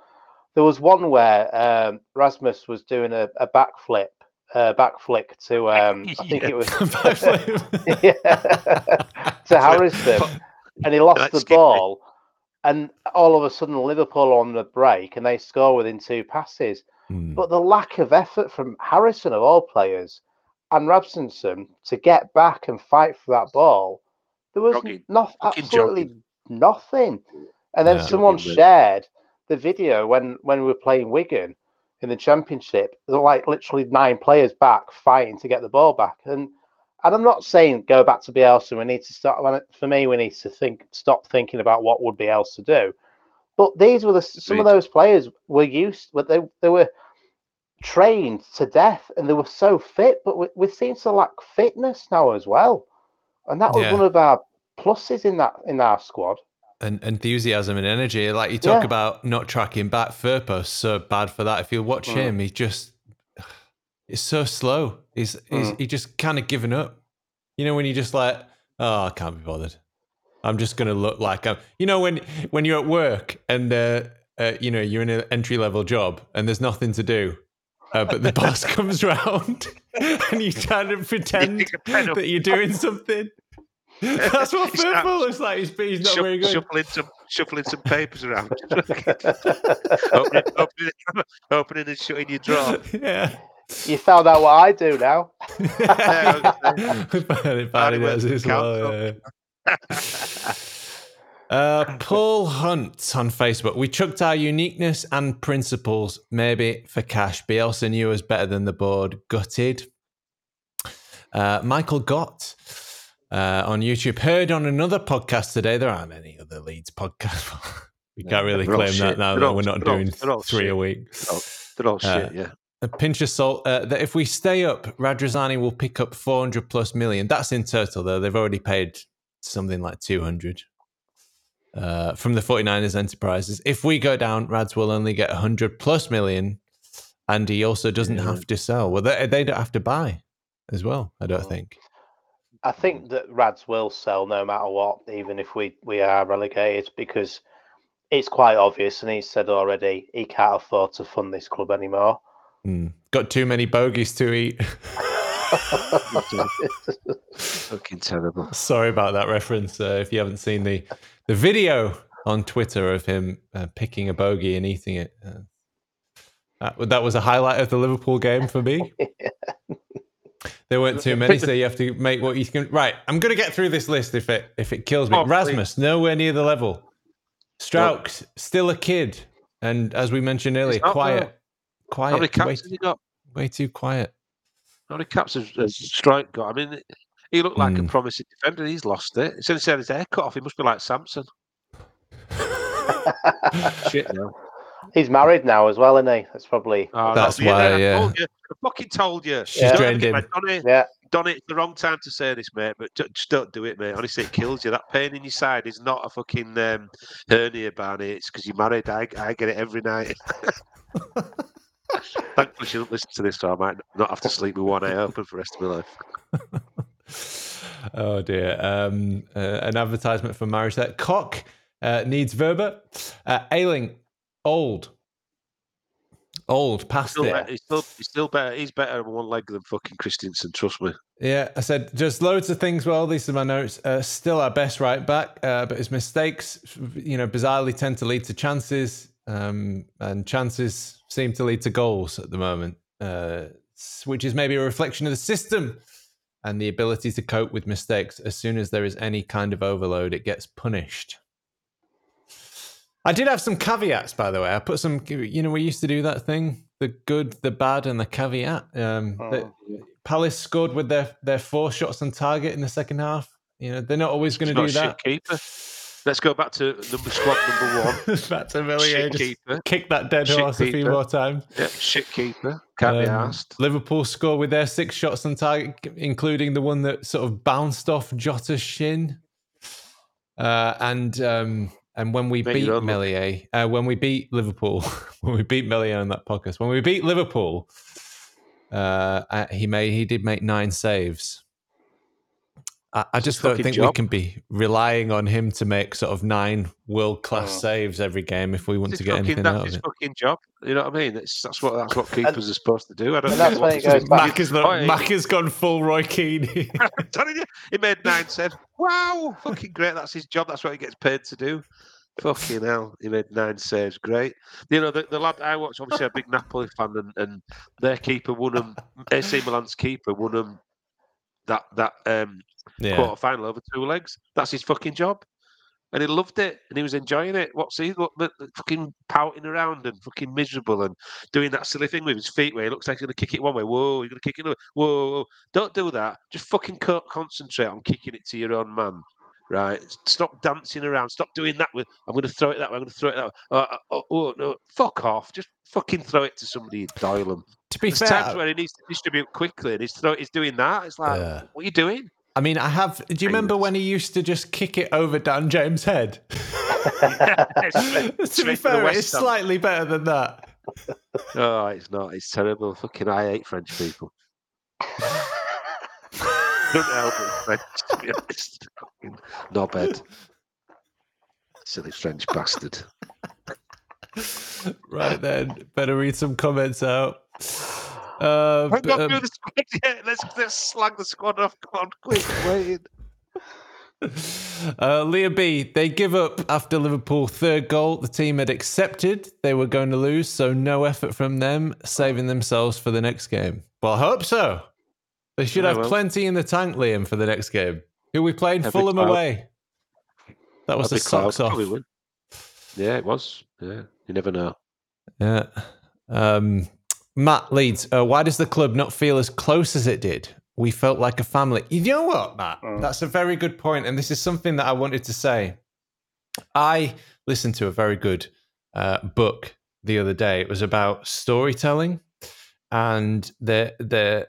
There was one where um, Rasmus was doing a, a backflip, uh, back flick to um, I think Yeah. it was yeah, to Harrison, and he lost the Skippy. ball, and all of a sudden Liverpool are on the break and they score within two passes. Hmm. But the lack of effort from Harrison of all players and Rabsonson to get back and fight for that ball, there was Jogging. not Fucking absolutely nothing. And then Yeah. someone Jogging, shared the video when when we were playing Wigan in the championship. There were like literally nine players back fighting to get the ball back. And and I'm not saying go back to Bielsa. We need to start. For me, we need to think, stop thinking about what would be else to do. But these were the some of those players were used, but they they were trained to death, and they were so fit. But we, we seem to lack fitness now as well, and that was Yeah. one of our pluses in that in our squad. and enthusiasm and energy. Like you talk Yeah. about not tracking back. Firpo's so bad for that. If you watch Mm. him, he just it's so slow. He's, he's Mm. he just kind of given up. You know when you just like, oh, I can't be bothered. I'm just gonna look like I'm. You know when when you're at work and uh, uh, you know you're in an entry level job and there's nothing to do. Uh, but the boss comes round and you try to pretend pick a pen up. that you're doing something. That's what football looks like. He's, he's not Shuff- very good. shuffling some shuffling some papers around, opening, opening, opening and shutting your drawer. yeah. You found out what I do now. Barney Barney does works as at well. yeah. Uh, Paul Hunt on Facebook. We chucked our uniqueness and principles, maybe for cash. Bielsa knew us better than the board. Gutted. Uh, Michael Gott uh, on YouTube. Heard on another podcast today. There aren't any other Leeds podcasts. we can't really They're claim that now that all- we're not they're all- doing they're all three a week. They're all Uh, shit, yeah. A pinch of salt uh, that if we stay up, Radrizzani will pick up 400 plus million. That's in total, though. They've already paid something like 200 uh, from the 49ers enterprises. If we go down, Rads will only get 100 plus million. And he also doesn't Yeah. have to sell. Well, they, they don't have to buy as well, I don't Oh. think. I think that Rads will sell no matter what, even if we, we are relegated, because it's quite obvious, and he said already he can't afford to fund this club anymore. Hmm. Got too many bogeys to eat. Fucking terrible. Sorry about that reference. Uh, if you haven't seen the the video on Twitter of him uh, picking a bogey and eating it, uh, that, that was a highlight of the Liverpool game for me. There weren't too many, so you have to make what you can. Right, I'm going to get through this list if it if it kills me. Oh, please. Rasmus nowhere near the level. Struijk still a kid, and as we mentioned earlier, not, quiet. How many caps way, has he got? way too quiet. How many caps has, has Struijk got? I mean, he looked like Hmm. a promising defender. He's lost it. Since he had his hair cut off, he must be like Samson. Shit, no. He's married now as well, isn't he? That's probably Oh, That's no, why, I yeah. told you. I fucking told you. She's Yeah. drained him. Mate, Donny, yeah. Donny, it's the wrong time to say this, mate, but just don't do it, mate. Honestly, it kills you. That pain in your side is not a fucking um, hernia, Barney. It's because you're married. I, I get it every night. Thankfully, she doesn't listen to this, so I might not have to sleep with one eye open for the rest of my life. oh dear. Um, uh, an advertisement for marriage there. Koch uh, needs Wöber. Uh, Ayling, old. Old, past Still, it. better- he's, still, he's still better. He's better on one leg than fucking Kristensen. Trust me. Yeah, I said just loads of things. Well, these are my notes. Uh, still our best right back, uh, but his mistakes, you know, bizarrely tend to lead to chances, um, and chances seem to lead to goals at the moment, uh, which is maybe a reflection of the system and the ability to cope with mistakes. As soon as there is any kind of overload, it gets punished. I did have some caveats, by the way. I put some, you know, we used to do that thing the good, the bad, and the caveat. Um, Oh. Palace scored with their, their four shots on target in the second half. You know, they're not always going to do that. keeper. Let's go back to number squad number one. That's a Shit. Keeper. kick that dead Shit horse a few more times. Yep, shit keeper. Can't be Um, asked. Liverpool score with their six shots on target, including the one that sort of bounced off Jota's shin. Uh, and um, and when we Make beat. Meslier, uh, when we beat Liverpool, when we beat Meslier on that podcast, when we beat Liverpool, uh, uh, he made he did make nine saves. I, I just don't fucking think we can be relying on him to make sort of nine world class Oh. saves every game if we want It's to get fucking, anything that's out of his it. fucking job. You know what I mean? It's, that's what that's what keepers are supposed to do. I don't and know that's when it goes back- Mac has, not, Mac has gone full Roy Keane. I'm telling you, he made nine saves. Wow, fucking great. That's his job. That's what he gets paid to do. Fucking hell, he made nine saves. Great. You know, the, the lad I watch, obviously a big Napoli fan, and, and their keeper won them. AC Milan's keeper won them that that um, yeah. quarter final over two legs. That's his fucking job. And he loved it and he was enjoying it. What's he look, fucking pouting around and fucking miserable and doing that silly thing with his feet where he looks like he's going to kick it one way. Whoa, you're going to kick it another. Whoa, whoa, whoa. Don't do that. Just fucking co- concentrate on kicking it to your own man. Right? Stop dancing around. Stop doing that with, I'm going to throw it that way. I'm going to throw it that way. Uh, oh, oh, no. Fuck off. Just fucking throw it to somebody dial them. To be There's fair, times where he needs to distribute quickly and he's, throw, he's doing that. It's like, Yeah. what are you doing? I mean, I have. Do you remember when he used to just kick it over Dan James' head? To be straight to the fair, it's Ham. slightly better than that. Oh, it's not. It's terrible. Fucking, I hate French people. Don't help it, French, to be honest. Fucking knobhead. Silly French bastard. Right then, better read some comments out. Uh, I've not um, the squad yet. Let's, let's slag the squad off. Come on, quick, wait. uh, Leah B, they give up after Liverpool third goal. The team had accepted they were going to lose, so no effort from them, saving themselves for the next game. Well, I hope so. They should Yeah, have well. plenty in the tank, Liam, for the next game. Who we playing? Every Fulham cloud. away. That was That'd the be cloud, socks off. Yeah, it was. Yeah, you never know. Yeah. Um, Matt Leeds, uh, why does the club not feel as close as it did? We felt like a family. You know what, Matt? Mm. That's a very good point, and this is something that I wanted to say. I listened to a very good uh, book the other day. It was about storytelling, and the the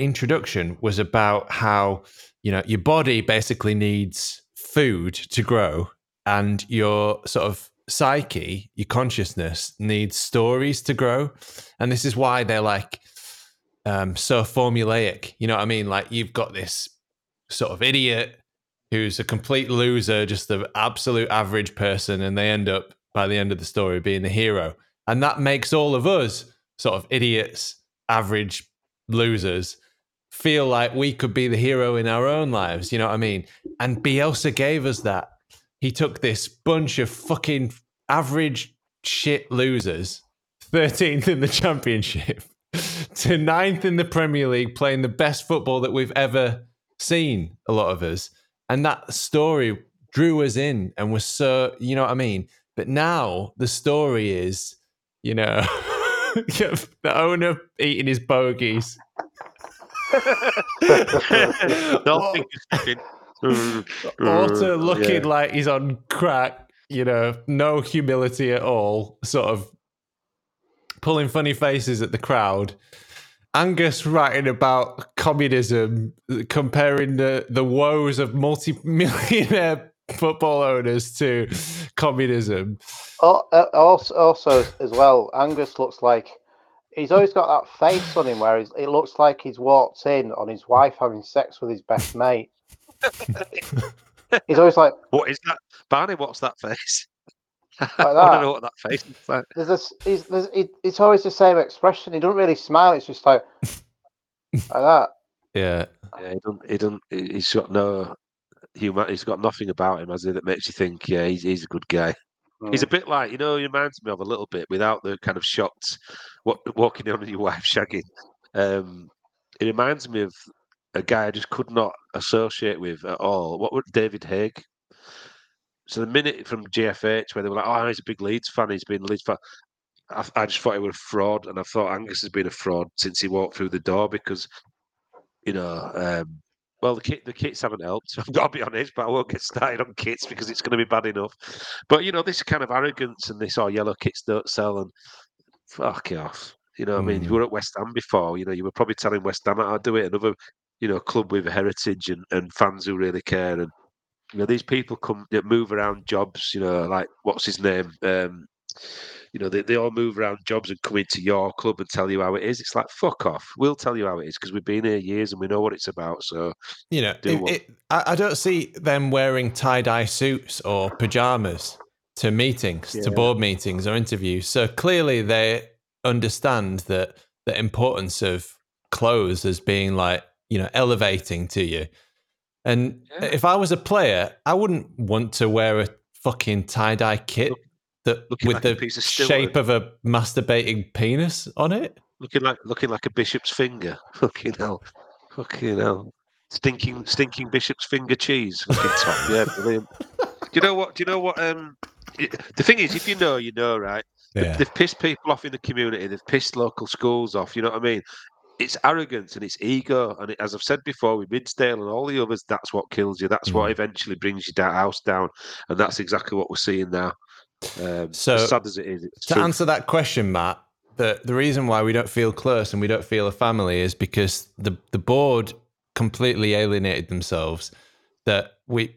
introduction was about how you know your body basically needs food to grow, and your sort of psyche, your consciousness needs stories to grow, and this is why they're like um, so formulaic. You know what I mean? Like you've got this sort of idiot who's a complete loser, just an absolute average person, and they end up by the end of the story being the hero. And that makes all of us sort of idiots, average losers, feel like we could be the hero in our own lives. You know what I mean? And Bielsa gave us that. He took this bunch of fucking average shit losers, 13th in the championship, to ninth in the Premier League, playing the best football that we've ever seen, a lot of us. And that story drew us in and was so, you know what I mean? But now the story is, you know, the owner eating his bogies. Nothing is fucking. Orta Uh, looking yeah. like he's on crack, you know, no humility at all, sort of pulling funny faces at the crowd. Angus writing about communism, comparing the, the woes of multi-millionaire football owners to communism. Oh, uh, also, also as well, Angus looks like he's always got that face on him where he's, it looks like he's walked in on his wife having sex with his best mate. He's always like, What is that? Barney, what's that face? I that. want to know what that face is like. there's this, he's, there's, he, it's always the same expression. He doesn't really smile. It's just like, like that. Yeah. Yeah, he don't. He don't. he- He's got no human. He's got nothing about him, has he, that makes you think, yeah, he's he's a good guy. He's a Mm. bit like you know. He reminds me of a little bit without the kind of shocked, what walking in on your wife shagging. Um, it reminds me of a guy I just could not associate with at all. What would David Haigh? So the minute from GFH where they were like, "Oh, he's a big Leeds fan. He's been Leeds fan." I, I just thought he was a fraud, and I thought Angus has been a fraud since he walked through the door because, you know, um, well, the kit the kits haven't helped. I've got to be honest, but I won't get started on kits because it's going to be bad enough. But you know, this kind of arrogance and this, oh, yellow kits don't sell, and fuck off. You know, what I mean, you Mm. were at West Ham before. You know, you were probably telling West Ham to do it. Another, you know, club with heritage and, and fans who really care. And you know, these people come know, move around jobs. You know, like what's his name? Um, you know, they, they all move around jobs and come into your club and tell you how it is. It's like, fuck off. We'll tell you how it is because we've been here years and we know what it's about. So, You know, Do it, it, I, don't see them wearing tie dye suits or pajamas to meetings, to board meetings or interviews. So clearly they understand that the importance of clothes as being like, you know, elevating to you. And Yeah. if I was a player, I wouldn't want to wear a fucking tie dye kit that looking with like a the piece of steel shape of a masturbating penis on it. looking like looking like a bishop's finger. Fucking hell. Fucking hell. Stinking stinking bishop's finger cheese. Fucking top. Yeah, brilliant. Do you know what? Do you know what? Um, the thing is, if you know, you know, right? Yeah. They've pissed people off in the community. They've pissed local schools off. You know what I mean? It's arrogance and it's ego. And it, as I've said before with Ridsdale and all the others, that's what kills you. That's what Mm. eventually brings your house down. And that's exactly what we're seeing now. Um, So, as sad as it is, to true. answer that question, Matt, the the reason why we don't feel close and we don't feel a family is because the the board completely alienated themselves. That we.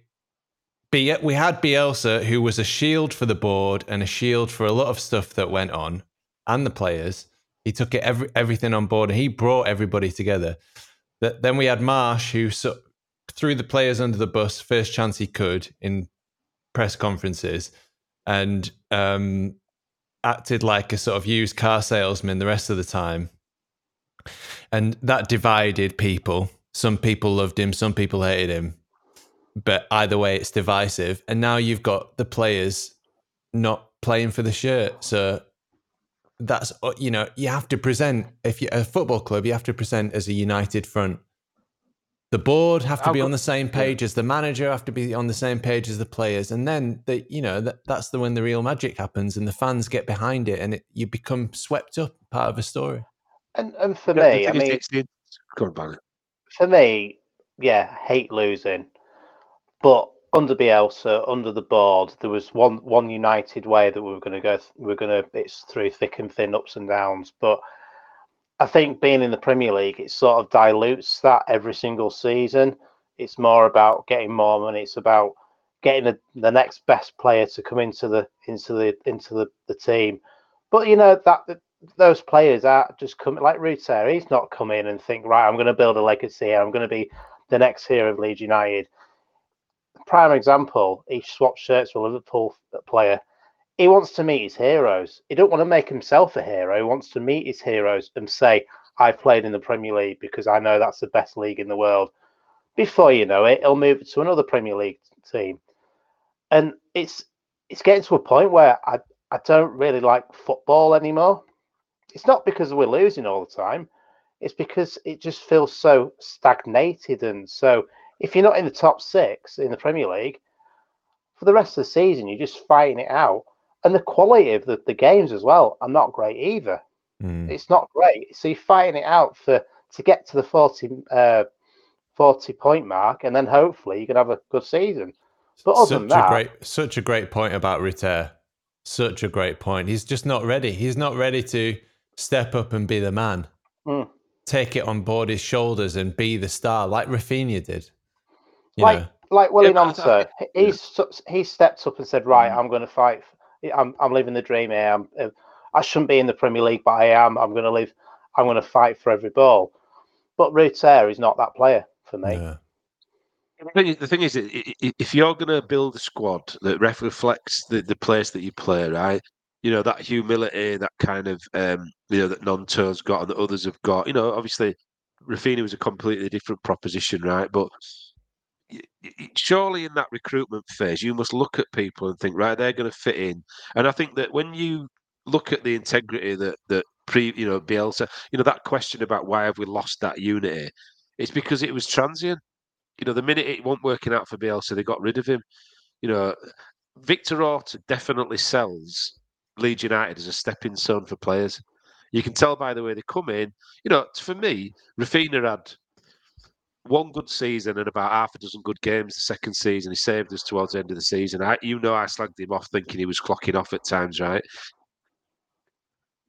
Be, we had Bielsa, who was a shield for the board and a shield for a lot of stuff that went on, and the players. He took it every, everything on board, and he brought everybody together. That then we had Marsch, who so, threw the players under the bus first chance he could in press conferences, and um, acted like a sort of used car salesman the rest of the time. And that divided people. Some people loved him, some people hated him. But either way, it's divisive. And now you've got the players not playing for the shirt. So that's, uh, you know, you have to present, if you're a football club, you have to present as a united front. The board have to How be co- on the same page as the manager, have to be on the same page as the players, and then the you know that, that's the when the real magic happens, and the fans get behind it, and it, you become swept up part of a story. And and for Yeah, me, I mean, it's the- Go for me, yeah, hate losing. But under Bielsa, under the board, there was one one united way that we were going to go. th- we're going to. It's through thick and thin, ups and downs. But I think being in the Premier League, it sort of dilutes that every single season. It's more about getting more money. It's about getting the, the next best player to come into the into the into the, the team. But you know that that those players are just coming like Rutter. He's not come in and think right. I'm going to build a legacy. I'm going to be the next hero of Leeds United. Prime example. He swapped shirts with Liverpool player. He wants to meet his heroes. He don't want to make himself a hero. He wants to meet his heroes and say, "I played in the Premier League because I know that's the best league in the world." Before you know it, he'll move to another Premier League team, and it's it's getting to a point where I I don't really like football anymore. It's not because we're losing all the time. It's because it just feels so stagnated and so. If you're not in the top six in the Premier League for the rest of the season, you're just fighting it out, and the quality of the, the games as well are not great either. Mm. It's not great. So you're fighting it out for to get to the 40, uh, 40 point mark, and then hopefully you can have a good season. But other such than that, a great, such a great point about Rutter. Such a great point. He's just not ready. He's not ready to step up and be the man. Mm. Take it on board his shoulders and be the star, like Raphinha did. You like know, like Willie but I thought- Gnonto, he's he stepped up and said, "Right, Mm. I'm going to fight. F- I'm I'm living the dream here. I'm, uh, I shouldn't be in the Premier League, but I am. I'm going to live. I'm going to fight for every ball." But Rutter is not that player for me. no. The thing is, the thing is, i- i- if you're going to build a squad that reflects the, the place that you play, right? You know that humility, that kind of um, you know that Gnonto's got and that others have got. You know, obviously, Raphinha was a completely different proposition, right? But y- y- surely in that recruitment phase, you must look at people and think, right, they're going to fit in. And I think that when you look at the integrity that that pre, you know, Bielsa, you know, that question about why have we lost that unity, it's because it was transient you know, the minute it wasn't working out for Bielsa, they got rid of him. You know, Victor Orta definitely sells Leeds United as a stepping stone for players. You can tell by the way they come in. You know, for me, Raphinha had one good season and about half a dozen good games the second season. He saved us towards the end of the season. I, you know, I slagged him off thinking he was clocking off at times, right?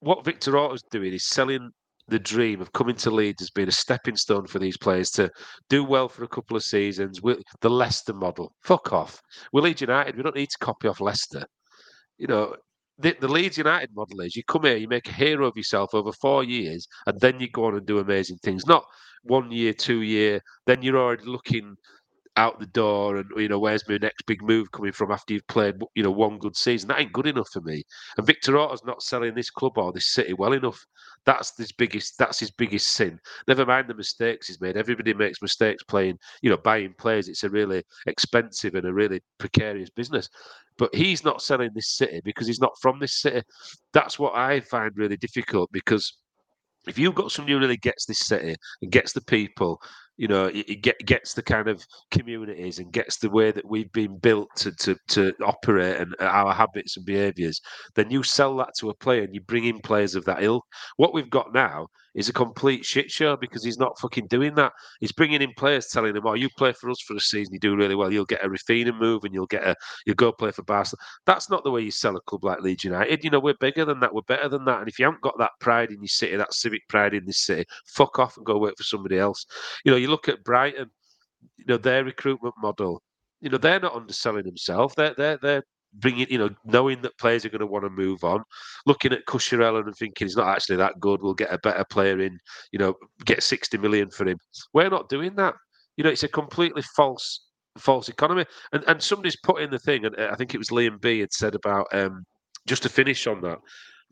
What Victor Orta's doing is selling the dream of coming to Leeds as being a stepping stone for these players to do well for a couple of seasons. we the Leicester model. Fuck off. We're Leeds United. We don't need to copy off Leicester. You know, the, the Leeds United model is you come here, you make a hero of yourself over four years, and then you go on and do amazing things. Not one year, two year, then you're already looking out the door and you know where's my next big move coming from after you've played you know one good season? That ain't good enough for me. And Victor Orta's not selling this club or this city well enough. That's his biggest that's his biggest sin. Never mind the mistakes he's made. Everybody makes mistakes playing you know buying players. It's a really expensive and a really precarious business. But he's not selling this city because he's not from this city. That's what I find really difficult because if you've got somebody who really gets this city and gets the people you know, it, it get, gets the kind of communities and gets the way that we've been built to, to, to operate and our habits and behaviours, then you sell that to a player and you bring in players of that ilk. What we've got now is a complete shit show because he's not fucking doing that. He's bringing in players telling them, "Oh, you play for us for a season, you do really well. You'll get a Raphinha move and you'll get a you'll go play for Barcelona." That's not the way you sell a club like Leeds United. You know, we're bigger than that. We're better than that. And if you haven't got that pride in your city, that civic pride in this city, fuck off and go work for somebody else. You know, you look at Brighton. You know their recruitment model. You know they're not underselling themselves. They're they're they're bringing, you know, knowing that players are going to want to move on, looking at Cucurella and thinking he's not actually that good. We'll get a better player in, you know, get 60 million for him. We're not doing that. You know, it's a completely false false economy. And and somebody's put in the thing, and uh, I think it was Liam B had said about um, just to finish on that,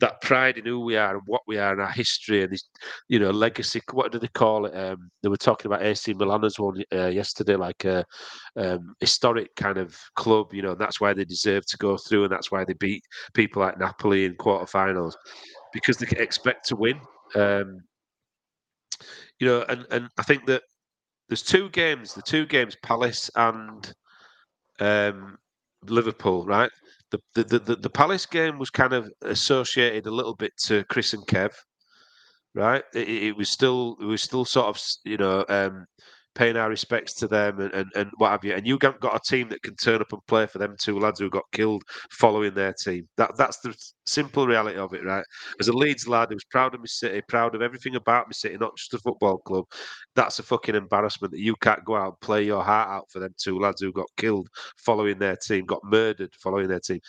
that pride in who we are and what we are and our history and this, you know, legacy. What do they call it? Um, they were talking about AC Milan as one uh, yesterday, like a um, historic kind of club. You know, and that's why they deserve to go through, and that's why they beat people like Napoli in quarterfinals because they expect to win. Um, you know, and and I think that there's two games, the two games, Palace and um, Liverpool, right? The, the, the, the Palace game was kind of associated a little bit to Chris and Kev, right? It, it was still it was still sort of you know um, paying our respects to them and, and, and what have you. And you got got a team that can turn up and play for them two lads who got killed following their team. That that's the simple reality of it, right? As a Leeds lad who's proud of my city, proud of everything about my city, not just a football club. That's a fucking embarrassment that you can't go out and play your heart out for them two lads who got killed following their team, got murdered following their team.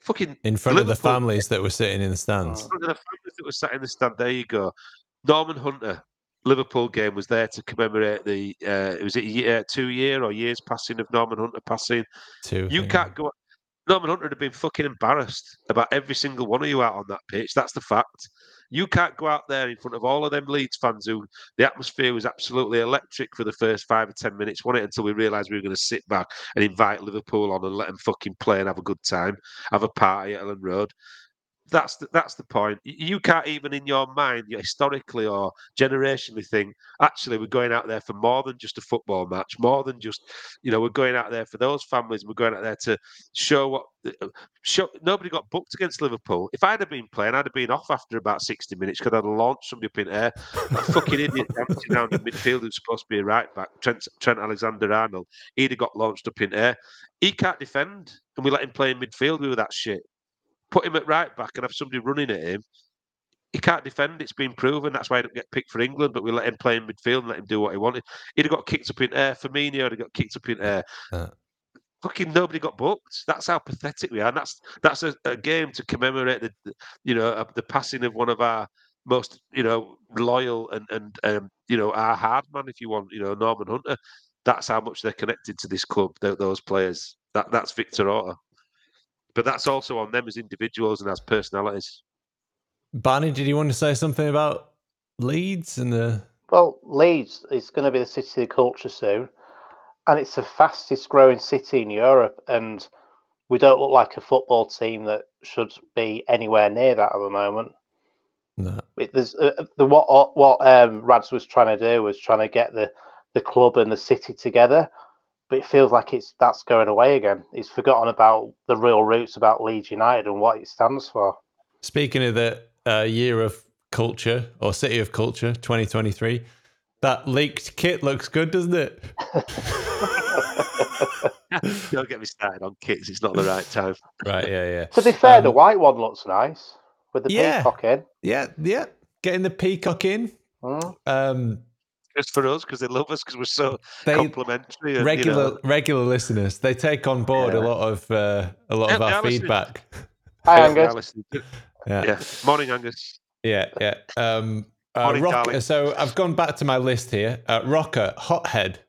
Fucking in front Liverpool, of the families that were sitting in the stands. In front of the families that were sat in the stand. There you go. Norman Hunter, Liverpool game was there to commemorate the uh, was it year, two year or years passing of Norman Hunter passing. Two. You can't go. Norman Hunter would have been fucking embarrassed about every single one of you out on that pitch. That's the fact. You can't go out there in front of all of them Leeds fans who the atmosphere was absolutely electric for the first five or ten minutes, wasn't it? Until we realised we were going to sit back and invite Liverpool on and let them fucking play and have a good time, have a party at Elland Road that's the, that's the point. You can't even in your mind, historically or generationally, think actually we're going out there for more than just a football match, more than just you know we're going out there for those families. We're going out there to show what uh, show. Nobody got booked against Liverpool. If I'd have been playing, I'd have been off after about sixty minutes because I'd have launched somebody up in air. That fucking idiot dancing around the midfield who's supposed to be a right back, Trent, Trent Alexander Arnold. He'd have got launched up in air. He can't defend, and we let him play in midfield We were that shit put him at right back and have somebody running at him. He can't defend. It's been proven. That's why he didn't get picked for England. But we let him play in midfield and let him do what he wanted. He'd have got kicked up in air. Firmino would have got kicked up in air. Uh. Fucking nobody got booked. That's how pathetic we are. And that's that's a, a game to commemorate the, the you know the passing of one of our most you know loyal and and um, you know our hard man, if you want, you know Norman Hunter. That's how much they're connected to this club. Those players. That that's Victor Orta. But that's also on them as individuals and as personalities. Barney, did you want to say something about Leeds and the? Well, Leeds is going to be the city of culture soon, and it's the fastest growing city in Europe. And we don't look like a football team that should be anywhere near that at the moment. No. It, there's uh, the what what um, Rads was trying to do was trying to get the the club and the city together, but it feels like it's that's going away again. It's forgotten about the real roots about Leeds United and what it stands for. Speaking of the uh, year of culture or city of culture 2023, that leaked kit looks good, doesn't it? Don't get me started on kits. It's not the right time. Right, yeah, yeah. To be fair, um, the white one looks nice with the yeah, peacock in. Yeah, yeah. Getting the peacock in. Mm. Um, just for us because they love us because we're so they, complimentary. And, regular you know. regular listeners, they take on board yeah. a lot of uh, a lot of our feedback. Hi, Yeah, Angus. Yeah. Yeah. Morning, Angus. Yeah, yeah. Um, uh, Morning, Rock- so I've gone back to my list here. Uh, Roca, hothead,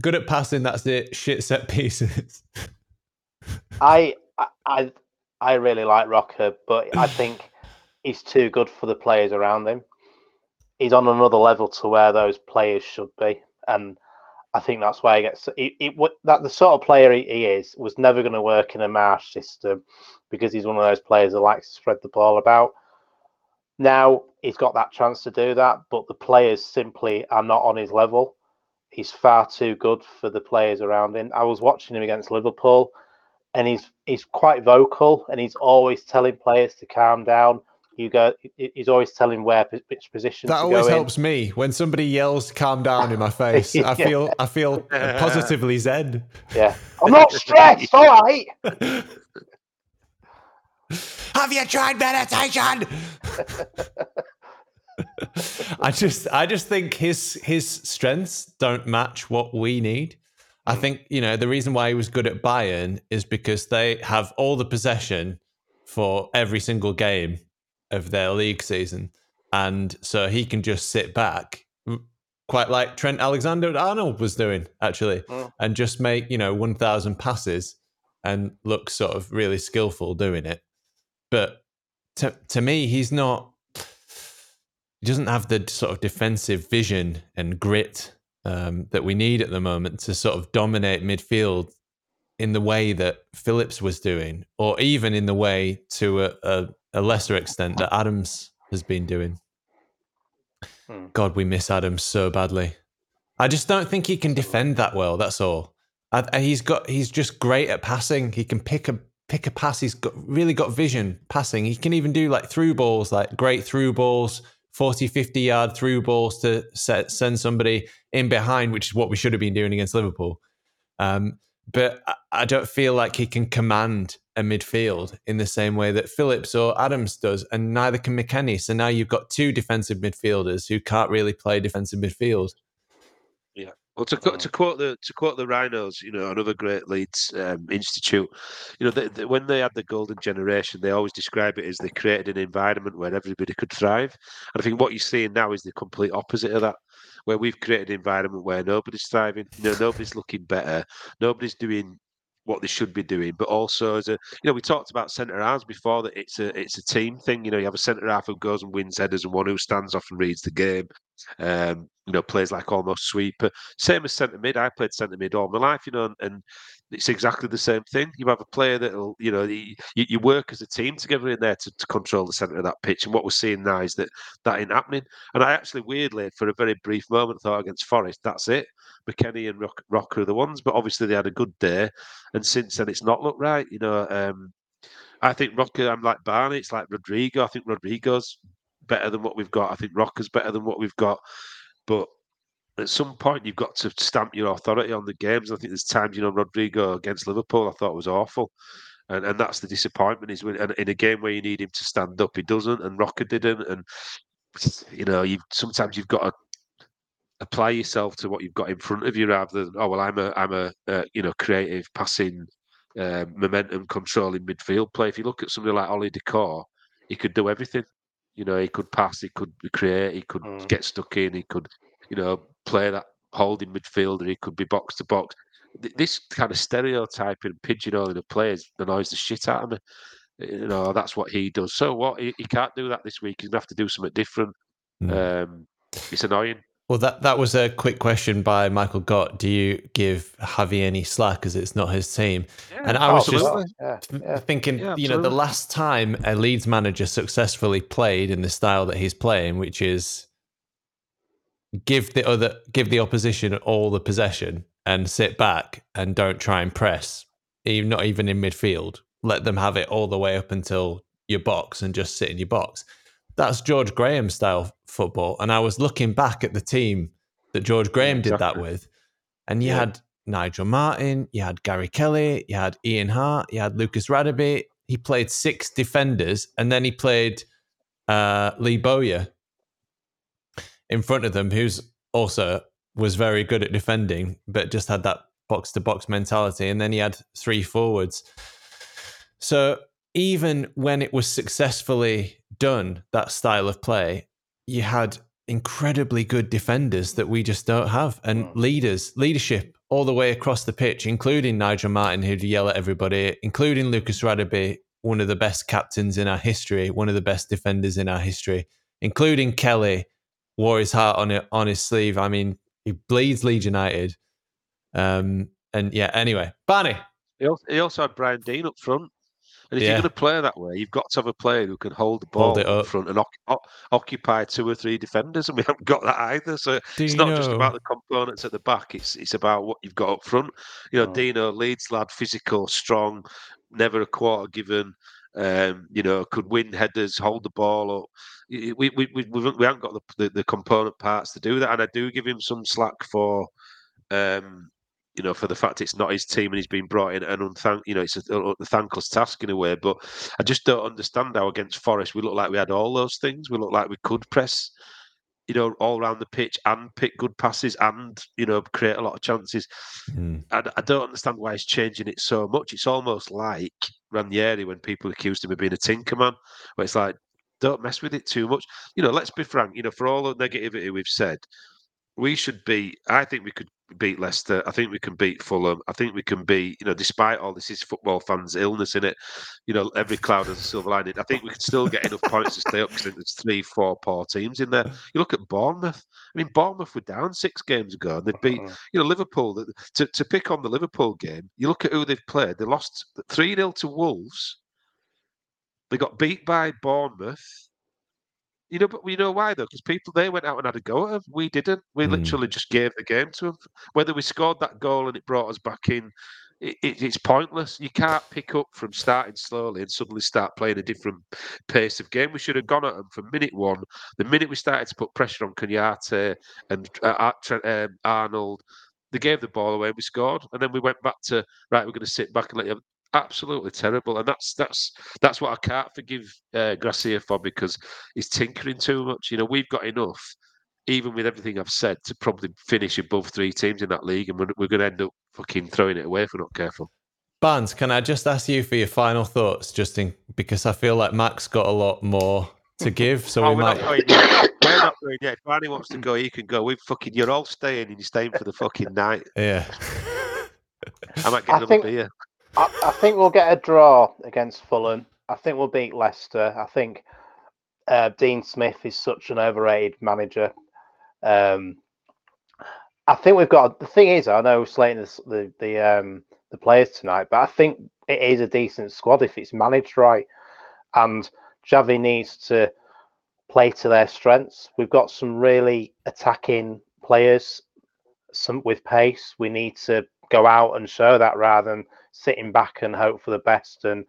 good at passing. That's it. Shit set pieces. I, I- I, I really like Roca, but I think he's too good for the players around him. He's on another level to where those players should be, and I think that's why he gets. He, that the sort of player he, he is was never going to work in a Marsch system because he's one of those players that likes to spread the ball about. Now he's got that chance to do that, but the players simply are not on his level. He's far too good for the players around him. I was watching him against Liverpool, and he's he's quite vocal, and he's always telling players to calm down. You go. He's always telling where which position That to always go in. helps me when somebody yells "calm down" in my face. I feel I feel positively zen. Yeah, I'm not stressed. All right. Have you tried meditation? I just I just think his his strengths don't match what we need. I mm. think, you know, the reason why he was good at Bayern is because they have all the possession for every single game of their league season. And so he can just sit back, quite like Trent Alexander Arnold was doing, actually, Mm. and just make, you know, 1,000 passes and look sort of really skillful doing it. But to, to me, he's not, he doesn't have the sort of defensive vision and grit um, that we need at the moment to sort of dominate midfield in the way that Phillips was doing, or even in the way to a, a, a lesser extent that Adams has been doing. Hmm. God, we miss Adams so badly. I just don't think he can defend that well. That's all. I, he's got. He's just great at passing. He can pick a pick a pass. He's got really got vision passing. He can even do like through balls, like great through balls, 40, 50 yard through balls to set, send somebody in behind, which is what we should have been doing against Liverpool. Um, but I- don't feel like he can command a midfield in the same way that Phillips or Adams does, and neither can McKennie. So now you've got two defensive midfielders who can't really play defensive midfield. Yeah. Well, to, to quote the to quote the Rhinos, you know, another great Leeds um, institute, you know, they, they, when they had the golden generation, they always describe it as they created an environment where everybody could thrive. And I think what you're seeing now is the complete opposite of that, where we've created an environment where nobody's thriving, you know, nobody's looking better, nobody's doing what they should be doing, but also as a, you know, we talked about centre halves before that it's a it's a team thing. You know, you have a centre half who goes and wins headers and one who stands off and reads the game. Um, you know, plays like almost sweeper. Same as centre mid. I played centre mid all my life, you know, and, and it's exactly the same thing. You have a player that'll, you know, you, you work as a team together in there to, to control the centre of that pitch. And what we're seeing now is that that ain't happening. And I actually, weirdly, for a very brief moment, thought against Forest, that's it. McKennie and Rock, Roca are the ones, but obviously they had a good day. And since then, it's not looked right. You know, um, I think Roca, I'm like Barney, it's like Rodrigo. I think Rodrigo's better than what we've got. I think Roca's better than what we've got. But at some point, you've got to stamp your authority on the games. I think there's times, you know, Rodrigo against Liverpool, I thought was awful. And, and that's the disappointment is when and in a game where you need him to stand up, he doesn't, and Roca didn't. And you know, you sometimes you've got to apply yourself to what you've got in front of you rather than oh well, I'm a I'm a uh, you know creative passing, uh, momentum controlling midfield play. If you look at somebody like Ollie Dacourt, he could do everything. You know, he could pass, he could create, he could Mm. get stuck in, he could, you know, play that holding midfielder, he could be box to box. This kind of stereotyping, pigeonholing of players annoys the shit out of me. You know, that's what he does. So what? He, he can't do that this week. He's gonna have to do something different. Mm. Um, it's annoying. Well, that, that was a quick question by Michael Gott. Do you give Javi any slack as it's not his team? And I was just absolutely. yeah, th- yeah. thinking, Yeah, you know, the last time a Leeds manager successfully played in the style that he's playing, which is give the other give the opposition all the possession and sit back and don't try and press, even not even in midfield. Let them have it all the way up until your box and just sit in your box. That's George Graham style football. And I was looking back at the team that George Graham did that with, and you Yeah. had Nigel Martyn, you had Gary Kelly, you had Ian Harte, you had Lucas Radebe. He played six defenders, and then he played uh, Lee Bowyer in front of them, who's also was very good at defending, but just had that box to box mentality. And then he had three forwards. So even when it was successfully done, that style of play, you had incredibly good defenders that we just don't have, and Mm. leaders, leadership all the way across the pitch, including Nigel Martyn, who'd yell at everybody, including Lucas Radebe, one of the best captains in our history, one of the best defenders in our history, including Kelly, wore his heart on it on his sleeve. I mean, he bleeds Leeds United. Um, and yeah, anyway, Barney. He also, he also had Brian Deane up front. And if Yeah. you're going to play that way, you've got to have a player who can hold the ball Hold up front and o- occupy two or three defenders, and we haven't got that either. So Do it's not just about the components at the back; it's it's about what you've got up front. You know, Mm. Dino, Leeds lad, physical, strong, never a quarter given. Um, you know, could win headers, hold the ball up. We we we, we haven't got the, the the component parts to do that, and I do give him some slack for. Um, you know, for the fact it's not his team and he's been brought in and unthank, you know, it's a, a thankless task in a way. But I just don't understand how against Forest we look like we had all those things. We look like we could press, you know, all around the pitch and pick good passes and you know create a lot of chances. Mm. I, I don't understand why he's changing it so much. It's almost like Ranieri when people accused him of being a tinkerman, where it's like, don't mess with it too much. You know, let's be frank. You know, for all the negativity we've said, we should be. I think we could beat Leicester. I think we can beat Fulham. I think we can beat. You know, despite all this is football fans' illness in it. You know, every cloud has a silver lining. I think we can still get enough points to stay up because there's three, four poor teams in there. You look at Bournemouth. I mean, Bournemouth were down six games ago, and they beat Mm. you know, Liverpool, to, to pick on the Liverpool game, you look at who they've played. They lost 3 0 to Wolves. They got beat by Bournemouth. You know, but we know why though, because people they went out and had a go at them. We didn't. We Hmm. literally just gave the game to them. Whether we scored that goal and it brought us back in, it, it, it's pointless. You can't pick up from starting slowly and suddenly start playing a different pace of game. We should have gone at them from minute one. The minute we started to put pressure on Kenyatta and uh, Trent- um, Arnold, they gave the ball away. And we scored, and then we went back to right. We're going to sit back and let you. Absolutely terrible, and that's that's that's what I can't forgive uh, Gracia for because he's tinkering too much. You know, we've got enough, even with everything I've said, to probably finish above three teams in that league, and we're, we're going to end up fucking throwing it away if we're not careful. Barnes, can I just ask you for your final thoughts, Justin? because I feel like Max got a lot more to give, so Oh, we we're might. not going yet. We're not going yet. If Barney wants to go, he can go. We fucking, you're all staying, and you're staying for the fucking night. Yeah. I might get I another think- beer. I, I think we'll get a draw against Fulham. I think we'll beat Leicester. I think uh, Dean Smith is such an overrated manager. Um, I think we've got the thing is I know we're slating the the the, um, the players tonight, but I think it is a decent squad if it's managed right. And Javi needs to play to their strengths. We've got some really attacking players, some with pace. We need to go out and show that rather than sitting back and hope for the best and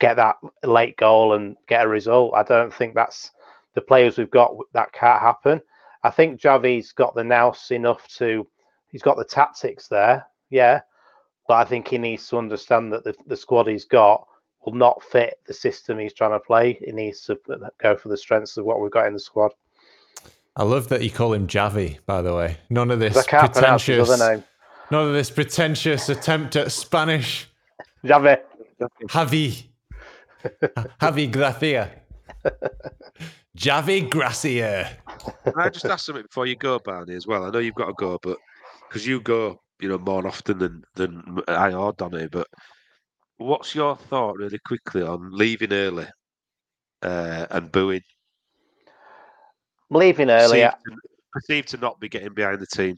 get that late goal and get a result. I don't think that's the players we've got that can't happen. I think Javi's got the nous enough to he's got the tactics there, yeah. But I think he needs to understand that the, the squad he's got will not fit the system he's trying to play. He needs to uh, go for the strengths of what we've got in the squad. I love that you call him Javi, by the way. None of this I can't pronounce his pretentious, other name. None of this pretentious attempt at Spanish. Javi. Javi. Javi Gracia. Javi Gracia. Can I just ask something before you go, Barney, as well? I know you've got to go, but because you go, you know, more often than than I or Donny, but what's your thought, really quickly, on leaving early uh, and booing? Leaving early, Perceived to, perceived to not be getting behind the team.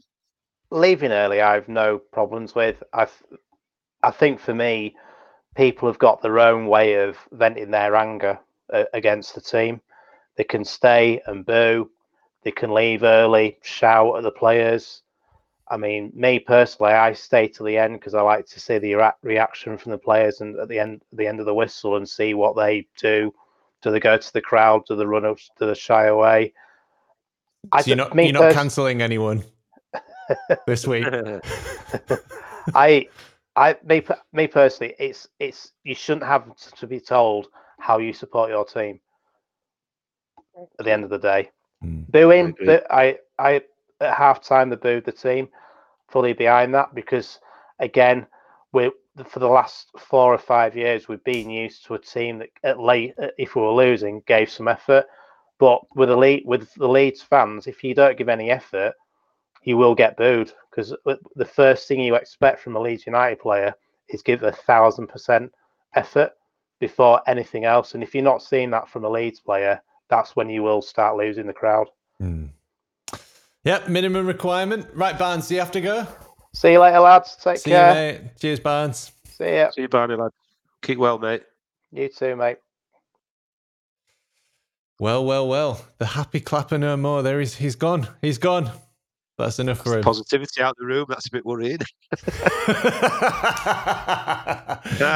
Leaving early, I have no problems with. I, I think for me, people have got their own way of venting their anger uh, against the team. They can stay and boo. They can leave early, shout at the players. I mean, me personally, I stay to the end because I like to see the rea- reaction from the players and at the end, the end of the whistle, and see what they do. Do they go to the crowd? Do they run up? Do they shy away? I So you're not, you're not pers- cancelling anyone this week. I, I, me, me personally, it's it's you shouldn't have to be told how you support your team. At the end of the day, Mm. booing, agree. but I, I at half time they booed the team, fully behind that because again, we the- for the last four or five years, we've been used to a team that at late, uh, if we were losing, gave some effort. But with the lead, with the Leeds fans, if you don't give any effort, you will get booed because the first thing you expect from a Leeds United player is give a thousand percent effort before anything else. And if you're not seeing that from a Leeds player, that's when you will start losing the crowd. Hmm. Yep, minimum requirement. Right, Barnes, do you have to go? See you later, lads. Take See you, care. mate. Cheers, Barnes. See ya. See you, Barney, lad. Keep well, mate. You too, mate. Well, well, well. The happy clapper no more. There he's he's gone. He's gone. That's enough for him. Positivity out the room. That's a bit worrying.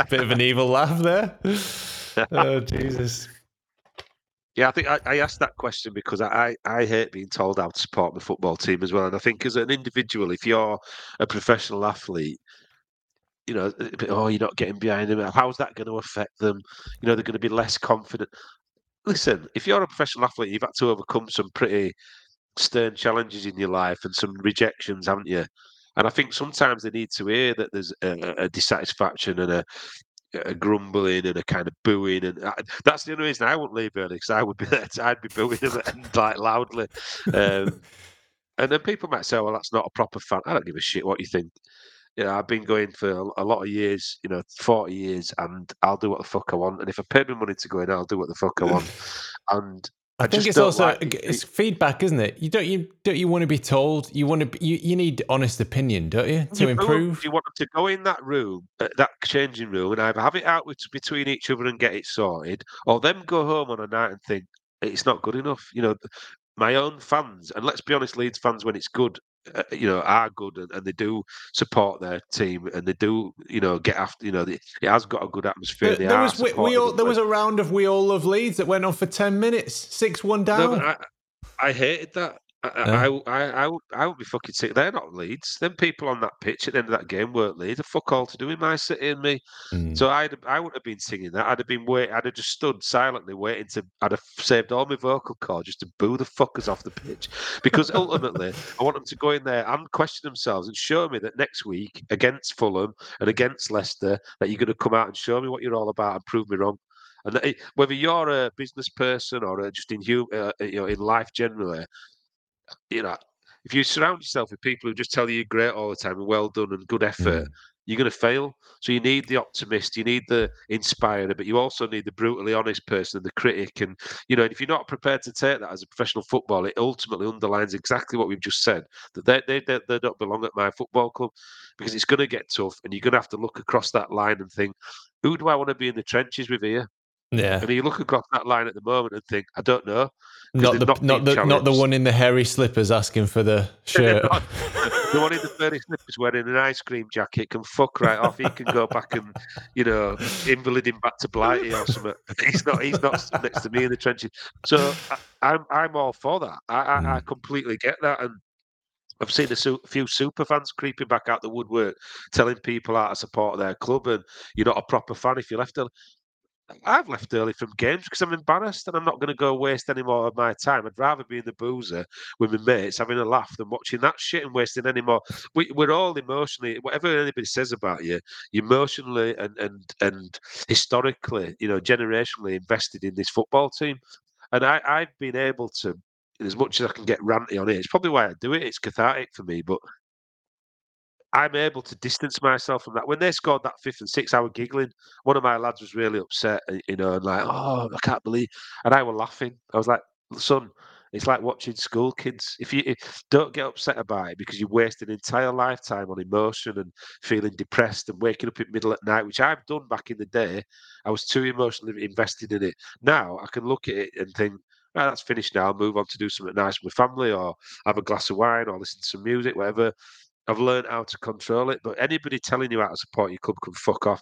Bit of an evil laugh there. Oh Jesus. Yeah, I think I, I asked that question because I, I hate being told how to support my football team as well. And I think as an individual, if you're a professional athlete, you know, oh, you're not getting behind them. How's that going to affect them? You know, they're going to be less confident. Listen, if you're a professional athlete, you've had to overcome some pretty stern challenges in your life and some rejections, haven't you? And I think sometimes they need to hear that there's a, a dissatisfaction and a, a grumbling and a kind of booing, and I, that's the only reason I wouldn't leave early because I would be there. I'd be booing them and like loudly. Um, and then people might say, "Well, that's not a proper fan." I don't give a shit what you think. You know, I've been going for a, a lot of years, you know, forty years, and I'll do what the fuck I want. And if I paid me money to go in, I'll do what the fuck I want. And I, I think it's also like it's feedback, isn't it? You don't you don't you want to be told you want to you, you need honest opinion, don't you, to You improve? You want them to go in that room, uh, that changing room, and either have it out with, between each other and get it sorted, or them go home on a night and think it's not good enough. You know, my own fans, and let's be honest, Leeds fans, when it's good, uh, you know, are good and, and they do support their team and they do, you know, get after. You know, the, it has got a good atmosphere. There, there was we, we all there was a round of we all love Leeds that went on for ten minutes, six one down. but I, I hated that. I, I, I, I, I, would, I would be fucking sick. They're not Leeds. Them people on that pitch at the end of that game weren't Leeds. A fuck all to do with my city and me. Mm. So I'd I wouldn't have been singing that. I'd have been wait. I'd have just stood silently waiting to. I'd have saved all my vocal cords just to boo the fuckers off the pitch, because ultimately I want them to go in there and question themselves and show me that next week against Fulham and against Leicester that you're going to come out and show me what you're all about and prove me wrong. And that it, whether you're a business person or a, just in uh, you know, in life generally, you know, if you surround yourself with people who just tell you you're great all the time and well done and good effort, mm. you're going to fail. So you need the optimist, you need the inspirer, but you also need the brutally honest person, and the critic. And, you know, if you're not prepared to take that as a professional footballer, it ultimately underlines exactly what we've just said that they, they, they, they don't belong at my football club because it's going to get tough and you're going to have to look across that line and think, who do I want to be in the trenches with here? Yeah, And you look across that line at the moment and think, I don't know. not the not not the not the one in the hairy slippers asking for the shirt. the one in the furry slippers wearing an ice cream jacket can fuck right off. He can go back and, you know, invalid him back to Blighty or something. He's not. He's not next to me in the trenches. So I, I'm. I'm all for that. I, I, I mm. completely get that, and I've seen a few super fans creeping back out the woodwork, telling people how to support their club, and you're not a proper fan if you left. I've left early from games because I'm embarrassed, and I'm not going to go waste any more of my time. I'd rather be in the boozer with my mates having a laugh than watching that shit and wasting any more. We, we're all emotionally, whatever anybody says about you, you're emotionally and and and historically, you know, generationally invested in this football team, and I, I've been able to as much as I can get ranty on it. It's probably why I do it. It's cathartic for me, but I'm able to distance myself from that. When they scored that fifth and sixth, I was giggling. One of my lads was really upset, you know, and like, oh, I can't believe. And I was laughing. I was like, son, it's like watching school kids. If you if, don't get upset about it because you waste an entire lifetime on emotion and feeling depressed and waking up in the middle at night, which I've done back in the day. I was too emotionally invested in it. Now I can look at it and think, right, that's finished now. I'll move on to do something nice with my family or have a glass of wine or listen to some music, whatever. I've learned how to control it. But anybody telling you how to support your club can fuck off.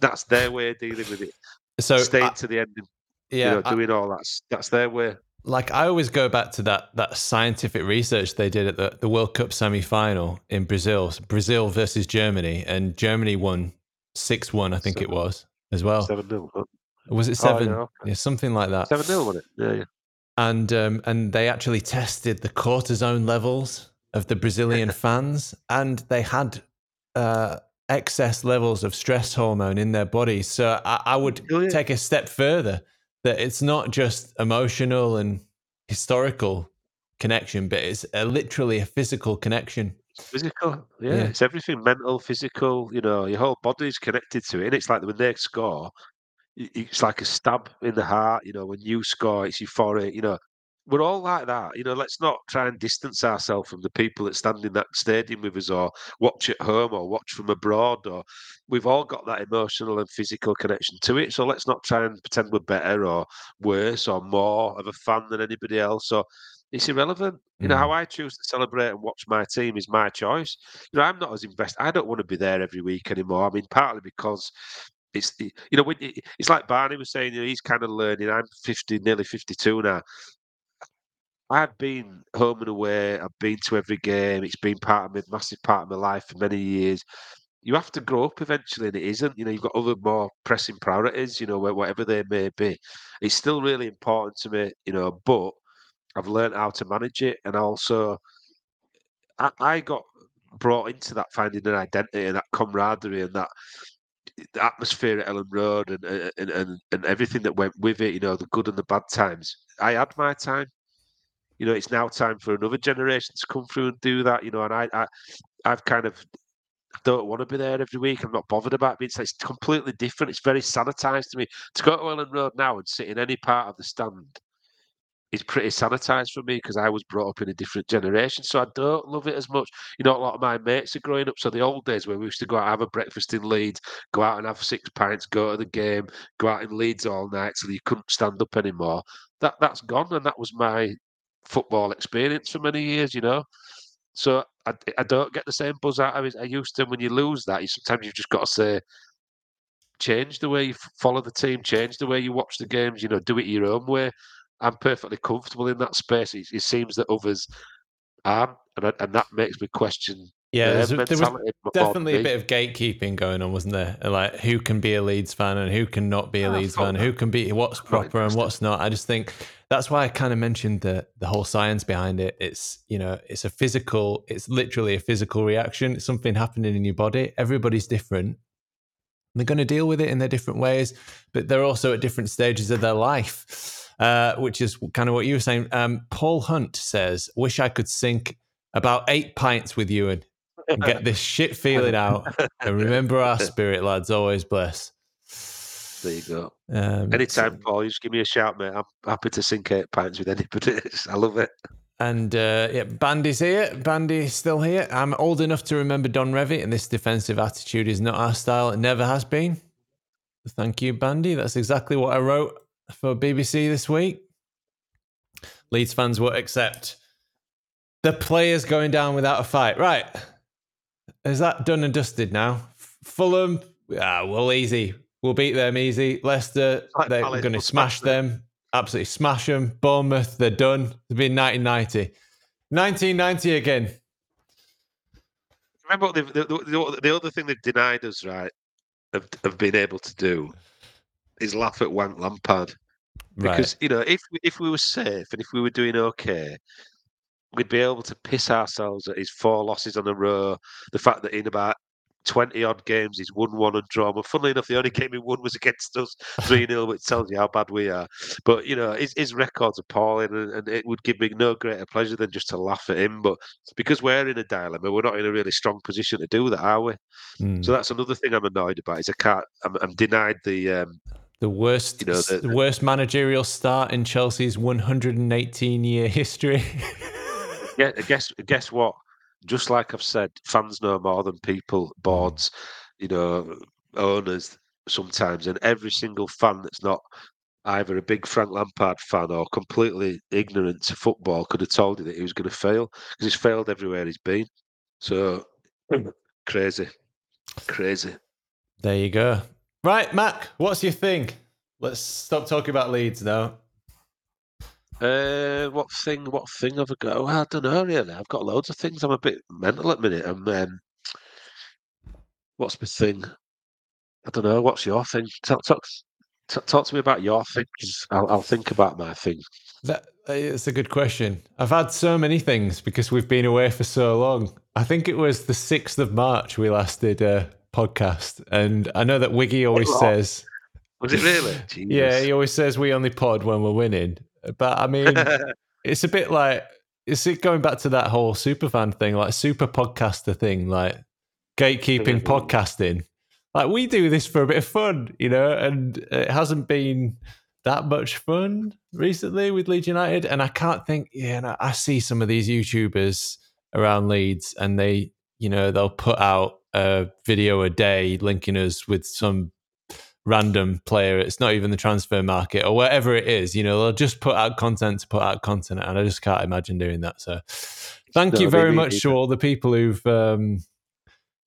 That's their way of dealing with it. So Staying I- to the end, yeah, you know, I- doing all that. That's their way. like I always go back to that that scientific research they did at the, the World Cup semi final in Brazil, Brazil versus Germany, and Germany won six one, I think it was as well. Seven nil. Was it Oh, seven? yeah, okay. yeah, something like that. Seven nil, wasn't it? Yeah, yeah. and um, and they actually tested the cortisone levels of the Brazilian fans, and they had uh, excess levels of stress hormone in their bodies. So I, I would yeah. take a step further that it's not just emotional and historical connection, but it's a, literally a physical connection. Physical, yeah, Yeah. it's everything mental, physical. You know, your whole body's connected to it. And it's like when they score, it's like a stab in the heart. You know, when you score, it's euphoric. You know, we're all like that. You know, let's not try and distance ourselves from the people that stand in that stadium with us, or watch at home, or watch from abroad. Or we've all got that emotional and physical connection to it. So let's not try and pretend we're better or worse or more of a fan than anybody else. So it's irrelevant. You know, Mm. how I choose to celebrate and watch my team is my choice. You know, I'm not as invested. I don't want to be there every week anymore. I mean, partly because it's you know, it's like Barney was saying, you know, he's kind of learning. I'm 50, nearly 52 now. I've been home and away. I've been to every game. It's been part of my massive part of my life for many years. You have to grow up eventually, and it isn't. You know, you've got other more pressing priorities. You know, whatever they may be. It's still really important to me. You know, but I've learned how to manage it, and also I, I got brought into that finding an identity and that camaraderie and that the atmosphere at Elland Road and, and and and everything that went with it. You know, the good and the bad times. I had my time. You know, it's now time for another generation to come through and do that. You know, and I, I I've kind of I don't want to be there every week. I'm not bothered about it. It's, it's completely different. It's very sanitized to me. To go to Elland Road now and sit in any part of the stand is pretty sanitized for me because I was brought up in a different generation. So I don't love it as much. You know, a lot of my mates are growing up. So the old days where we used to go out and have a breakfast in Leeds, go out and have six pints, go to the game, go out in Leeds all night that you couldn't stand up anymore. That that's gone, and that was my football experience for many years. You know. So I, I don't get the same buzz out of it I used to. When you lose that, you sometimes you've just got to say, change the way you follow the team, change the way you watch the games. You know, do it your own way. I'm perfectly comfortable in that space. It, it seems that others aren't, and, I, and that makes me question. Yeah, there was mentality more than definitely a bit of gatekeeping going on, wasn't there? Like who can be a Leeds fan and who can not be a Ah, Leeds fan, that. who can be what's proper and what's not. I just think that's why I kind of mentioned the the whole science behind it. It's you know it's a physical, it's literally a physical reaction. It's something happening in your body. Everybody's different. They're going to deal with it in their different ways, but they're also at different stages of their life, uh, which is kind of what you were saying. Um, Paul Hunt says, "Wish I could sink about eight pints with you and and get this shit feeling out. And remember our spirit, lads. Always bless. There you go. Um, Anytime, Paul, you just give me a shout, mate. I'm happy to sink eight pints with anybody. I love it. and uh, yeah, Bandy's here. Bandy's still here. I'm old enough to remember Don Revie, and this defensive attitude is not our style. It never has been. Thank you, Bandy. That's exactly what I wrote for BBC this week. Leeds fans will accept the players going down without a fight. Right. Is that done and dusted now? Fulham, ah, well, easy. We'll beat them easy. Leicester, Like they're going to smash them. them. Absolutely smash them. Bournemouth, they're done. It's been 1990. 1990 again. Remember what the, the, the other thing they've denied us, right, of, of being able to do is laugh at Wank Lampard. Right. Because, you know, if we, if we were safe and if we were doing okay, we'd be able to piss ourselves at his four losses on a row. The fact that in about 20 odd games he's won one and drawn. Well, funnily enough, the only game he won was against us 3 0, which tells you how bad we are. But, you know, his, his record's appalling and, and it would give me no greater pleasure than just to laugh at him. But because we're in a dilemma, we're not in a really strong position to do that, are we? Mm. So that's another thing I'm annoyed about is I can't, I'm, I'm denied the. Um, the worst, you know, the- the worst managerial start in Chelsea's 118 year history. Yeah, guess guess what? Just like I've said, fans know more than people, boards, you know, owners sometimes, and every single fan that's not either a big Frank Lampard fan or completely ignorant to football could have told you that he was going to fail because he's failed everywhere he's been. So hmm. crazy, crazy. There you go. Right, Mac, what's your thing? Let's stop talking about Leeds now. Uh, what thing? What thing have I got? Well, I don't know really. I've got loads of things. I'm a bit mental at the minute. I'm. Um, what's my thing? I don't know. What's your thing? Talk, talk, talk to me about your thing. 'cause I'll, I'll think about my thing. That, it's a good question. I've had so many things because we've been away for so long. I think it was the 6th of March we last did a podcast, and I know that Wiggy always says, Was it really? yeah, he always says we only pod when we're winning. But I mean, it's a bit like it's it going back to that whole superfan thing, like super podcaster thing, like gatekeeping Mhm. podcasting. Like we do this for a bit of fun, you know, and it hasn't been that much fun recently with Leeds United. And I can't think, yeah, and I- I see some of these YouTubers around Leeds, and they, you know, they'll put out a video a day linking us with some random player. It's not even the transfer market or whatever it is. You know, they'll just put out content to put out content, and I just can't imagine doing that. So, thank No, you very much to all the people who've um,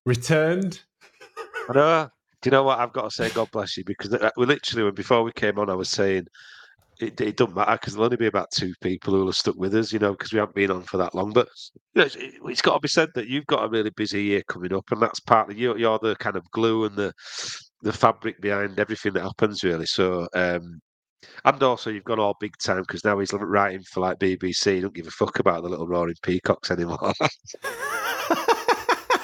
returned. I know. Do you know what I've got to say? God bless you, because uh, we literally, when before we came on, I was saying it, it doesn't matter because there'll only be about two people who will have stuck with us, you know, because we haven't been on for that long. But you know, it's, it, it's got to be said that you've got a really busy year coming up, and that's partly you. You're the kind of glue and the the fabric behind everything that happens, really. So. um and also, you've gone all big time because now he's writing for like BBC. He don't give a fuck about the little roaring peacocks anymore.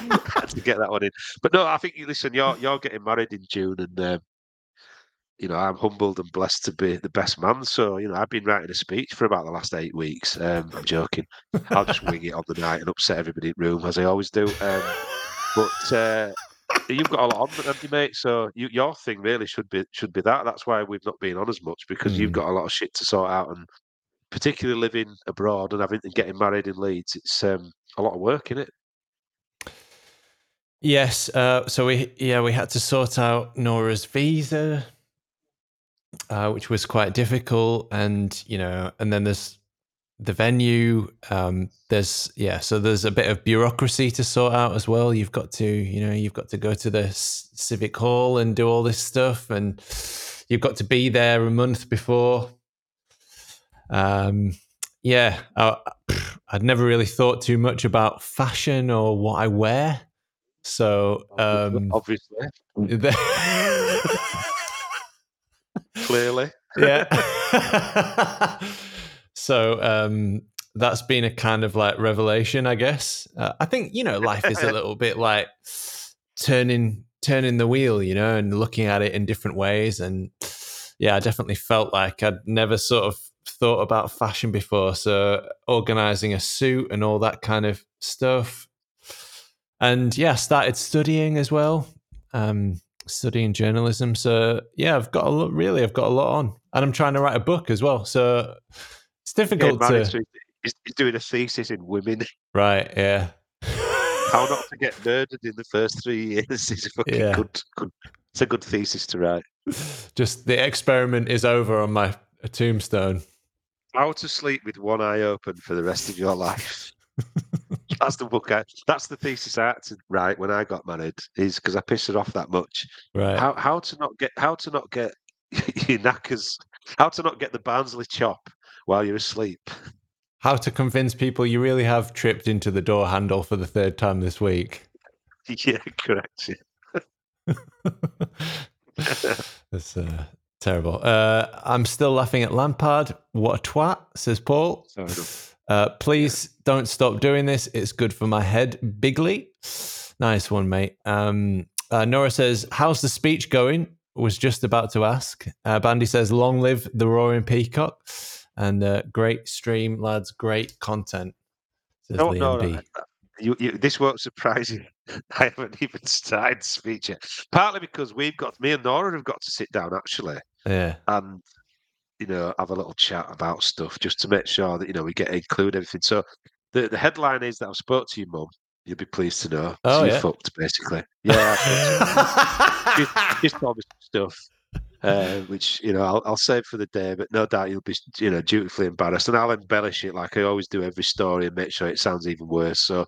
had to get that one in. But no, I think you listen, you're you're getting married in June, and um, you know I'm humbled and blessed to be the best man. So you know I've been writing a speech for about the last eight weeks. Um, I'm joking. I'll just wing it on the night and upset everybody in the room as I always do. Um, but uh, you've got a lot on, haven't you, mate? So you, your thing really should be should be that. That's why we've not been on as much because you've Mm. got a lot of shit to sort out, and particularly living abroad and having and getting married in Leeds, it's um, a lot of work in it. Yes. Uh, so we yeah we had to sort out Nora's visa, uh, which was quite difficult, and you know, and then there's the venue. Um, there's yeah, so there's a bit of bureaucracy to sort out as well. You've got to you know you've got to go to the civic hall and do all this stuff, and you've got to be there a month before. Um, yeah, I, I'd never really thought too much about fashion or what I wear. So um, Obviously, clearly. yeah. so um, that's been a kind of like revelation, I guess. Uh, I think you know life is a little bit like turning turning the wheel, you know, and looking at it in different ways. And yeah, I definitely felt like I'd never sort of thought about fashion before. So organizing a suit and all that kind of stuff. And yeah, started studying as well. Um, studying journalism. So yeah, I've got a lot. Really, I've got a lot on, and I'm trying to write a book as well. So it's difficult to he's, he's doing a thesis in women. right. Yeah. How not to get murdered in the first three years is a fucking Yeah. good, good. It's a good thesis to write. Just the experiment is over on my tombstone. How to sleep with one eye open for the rest of your life. that's the book. I, that's the thesis I had to write when I got married. Is because I pissed her off that much. Right. How how to not get how to not get your knackers. How to not get the Barnsley chop while you're asleep. How to convince people you really have tripped into the door handle for the third time this week. yeah, correct. yeah. That's uh, terrible. Uh, I'm still laughing at Lampard. What a twat, says Paul. Uh, please don't stop doing this. It's good for my head. Bigly. Nice one, mate. Um, uh, Nora says, How's the speech going? Was just about to ask. Uh, Bandy says, Long live the Roaring Peacock. And uh, great stream, lads. Great content. No, no, no. You, you, this won't surprise you. I haven't even started speech yet. Partly because we've got me and Nora have got to sit down actually Yeah. and you know have a little chat about stuff just to make sure that you know we get include everything. So the the headline is that I've spoke to you, mum. You'll be pleased to know. Oh, so yeah. fucked basically. Yeah, just told me some stuff. Uh, which you know I'll, I'll save for the day, but no doubt you'll be you know dutifully embarrassed, and I'll embellish it like I always do every story and make sure it sounds even worse. So,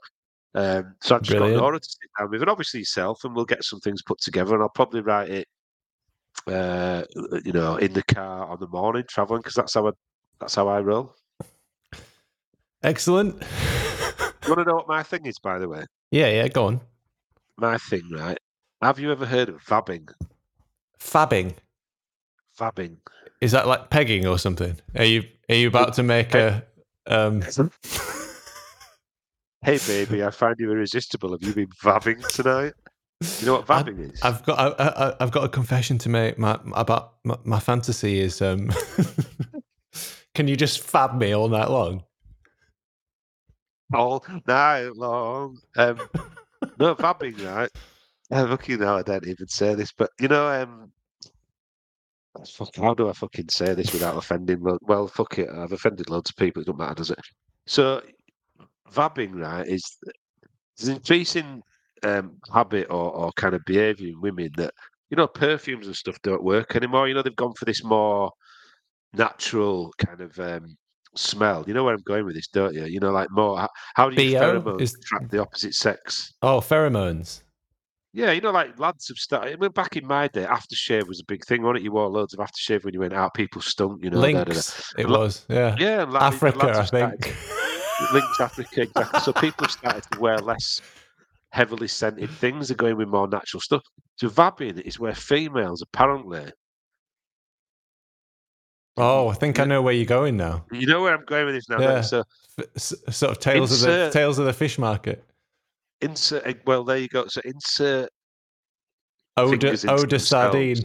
um, so I've just Brilliant. got Nora to sit down with, and obviously yourself, and we'll get some things put together, and I'll probably write it, uh, you know, in the car on the morning traveling because that's how I that's how I roll. Excellent. You want to know what my thing is, by the way? yeah, yeah, go on. My thing, right? Have you ever heard of fabbing? Fabbing. Vabbing. Is that like pegging or something? Are you are you about to make a um Hey, baby, I find you irresistible. Have you been vabbing tonight? You know what vabbing is? I've got I, I, I've got a confession to make. My about my, my fantasy is um. can you just fab me all night long? all night long. Um, no vabbing, right? Uh, you know, I don't even say this, but you know, um, fuck, how do I fucking say this without offending? Lo- well, fuck it, I've offended loads of people. It doesn't matter, does it? So, vabbing, right, is there's an increasing um, habit or, or kind of behaviour in women that you know perfumes and stuff don't work anymore. You know, they've gone for this more natural kind of um, smell. You know where I'm going with this, don't you? You know, like more. How, how do you BO pheromones is- attract the opposite sex? Oh, pheromones. Yeah, you know, like lads have started. I mean, back in my day, aftershave was a big thing, wasn't it? You wore loads of aftershave when you went out. People stunk, you know. da, da, da. Lynx. It was. Yeah. Yeah, and lad- Africa, lads I started think. Lynx Africa, exactly. So people have started to wear less heavily scented things. They're going with more natural stuff. So vabbing is where females apparently. Oh, I think I know where you're going now. You know where I'm going with this now. Yeah. So s- sort of tales of the tales of the fish market. Insert. Well, there you go. So insert into odor sardine.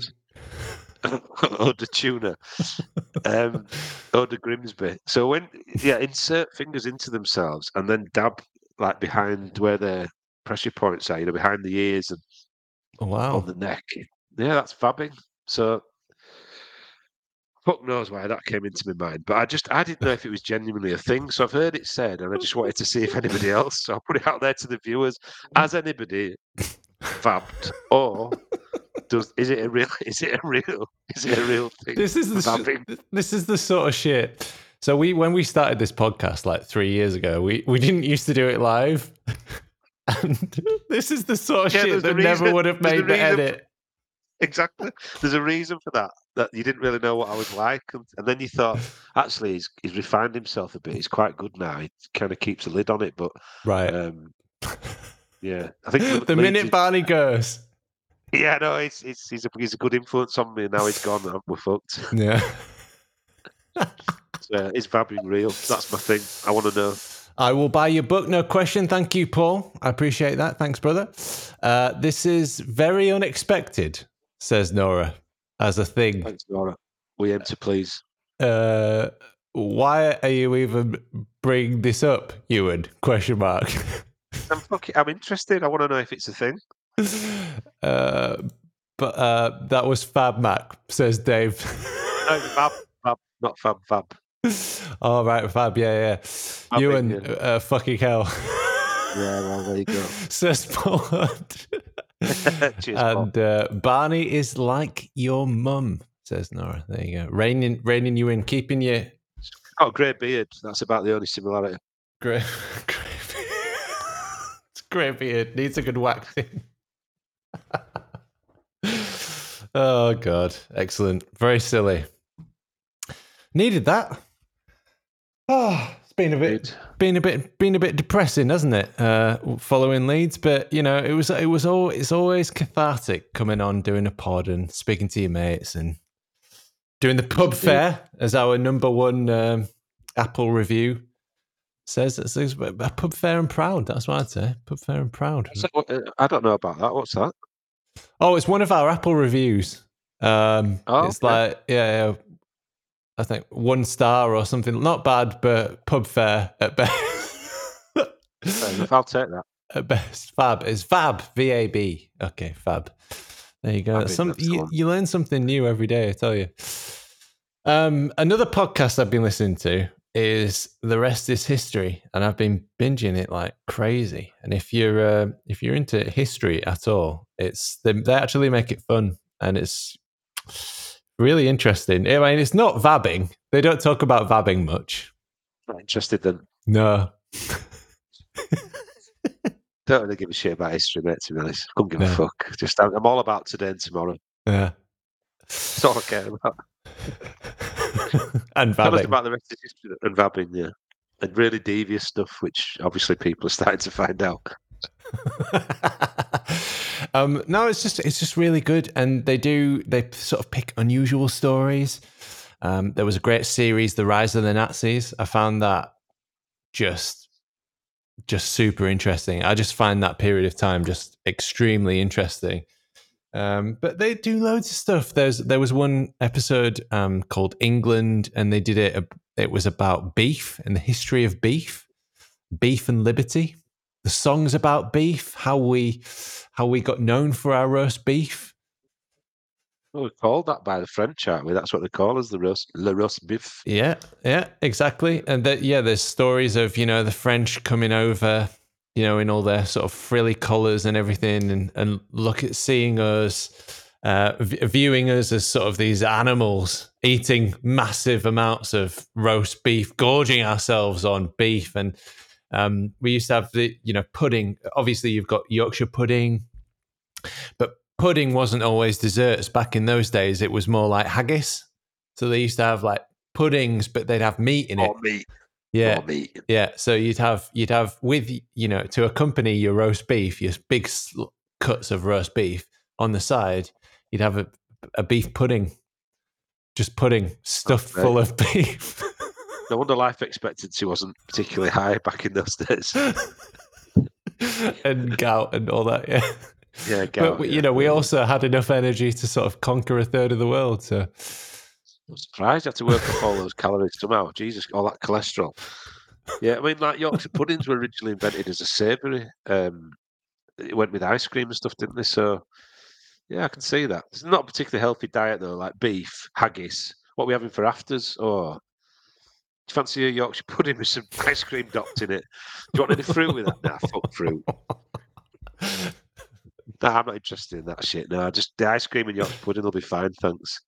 Oda tuna, um, Oda Grimsby. So when yeah, insert fingers into themselves and then dab like behind where their pressure points are, you know, behind the ears and Oh, wow. on the neck. Yeah, that's fabbing. So fuck knows why that came into my mind, but I just I didn't know if it was genuinely a thing. So I've heard it said, and I just wanted to see if anybody else. So I'll put it out there to the viewers. Has anybody fabbed or does is it a real is it a real is it a real thing? this is the sh- this is the sort of shit. So we when we started this podcast like three years ago, we we didn't used to do it live. And this is the sort of Yeah, shit that never would have made the for- edit. Exactly. There's a reason for that. That you didn't really know what I was like, and, and then you thought, actually, he's he's refined himself a bit. He's quite good now. He kind of keeps a lid on it, but Right. um, yeah, I think the minute Barney goes. Yeah, no, he's he's he's a, he's a good influence on me. Now he's gone, we're fucked. Yeah. So, is vabbing real? That's my thing. I want to know. I will buy your book. No question. Thank you, Paul. I appreciate that. Thanks, brother. Uh, this is very unexpected, says Nora, as a thing. Thanks, Nora. We aim to please. Uh, why are you even bringing this up, Ewan? Question mark. I'm fucking, I'm interested. I want to know if it's a thing. uh, but uh, that was Fab Mac, says Dave. No, fab, fab, not fab, fab. All right, Fab. Yeah, yeah. Ewan, yeah. uh, fucking hell. Yeah, well, there you go. says Paul. Cheers, and uh, Barney is like your mum, says Nora. There you go. Reining, reining you in, keeping you Oh, grey beard. That's about the only similarity. great. it's great beard. Needs a good waxing. oh god, excellent. Very silly. Needed that. Oh, it's been a bit been a bit been a bit depressing, hasn't it? Uh, following Leeds, but you know, it was it was all it's always cathartic coming on doing a pod and speaking to your mates and doing the pub fair as our number one um, Apple review says. It says a pub fair and proud. That's what I'd say. Pub fair and proud. So, uh, I don't know about that. What's that? Oh, it's one of our Apple reviews. Um, Oh, it's okay. like yeah, yeah, I think one star or something. Not bad, but pub fair at best. I'll take that. at best. Fab. is Fab. V A B. Okay, Fab. There you go. Some you, you learn something new every day. I tell you. Um, another podcast I've been listening to is The Rest Is History, and I've been binging it like crazy. And if you're uh, if you're into history at all, it's they, they actually make it fun, and it's really interesting. I mean, it's not vabbing. They don't talk about vabbing much. Not interested then. No. Don't really give a shit about history, mate, to be honest. Couldn't give No. a fuck. Just I'm, I'm all about today and tomorrow. Yeah. That's all I care about. and vabbing. Tell us about the rest of history and vabbing, yeah. And really devious stuff, which obviously people are starting to find out. um, no, it's just it's just really good, and they do they sort of pick unusual stories. Um, there was a great series, The Rise of the Nazis. I found that just just super interesting. I just find that period of time just extremely interesting. Um, but they do loads of stuff. There's there was one episode um, called England, and they did it. It was about beef and the history of beef, beef and liberty. The songs about beef, how we how we got known for our roast beef. Well, we're called that by the French, aren't we? That's what they call us, the roast, le roast beef. Yeah, yeah, exactly. And that, yeah, there's stories of you know the French coming over, you know, in all their sort of frilly colours and everything, and and look at seeing us, uh, viewing us as sort of these animals eating massive amounts of roast beef, gorging ourselves on beef, and um, we used to have the you know pudding. Obviously, you've got Yorkshire pudding, but pudding wasn't always desserts back in those days. It was more like haggis. So they used to have like puddings, but they'd have meat in it. More meat. Yeah, More meat. yeah. So you'd have you'd have with you know to accompany your roast beef, your big sl- cuts of roast beef on the side. You'd have a, a beef pudding, just pudding stuffed full of beef. No wonder life expectancy wasn't particularly high back in those days. and gout and all that. Yeah. Yeah, but gout, yeah. you know, we also had enough energy to sort of conquer a third of the world. So I'm surprised you had to work up all those calories somehow. Jesus, all that cholesterol. Yeah, I mean, like Yorkshire puddings were originally invented as a savoury. Um, it went with ice cream and stuff, didn't they? So, yeah, I can see that. It's not a particularly healthy diet though, like beef, haggis. What are we having for afters? You fancy a Yorkshire pudding with some ice cream dopped in it? Do you want any fruit with that? Nah, fuck fruit. Nah, I'm not interested in that shit. No, just the ice cream and Yorkshire pudding will be fine, thanks.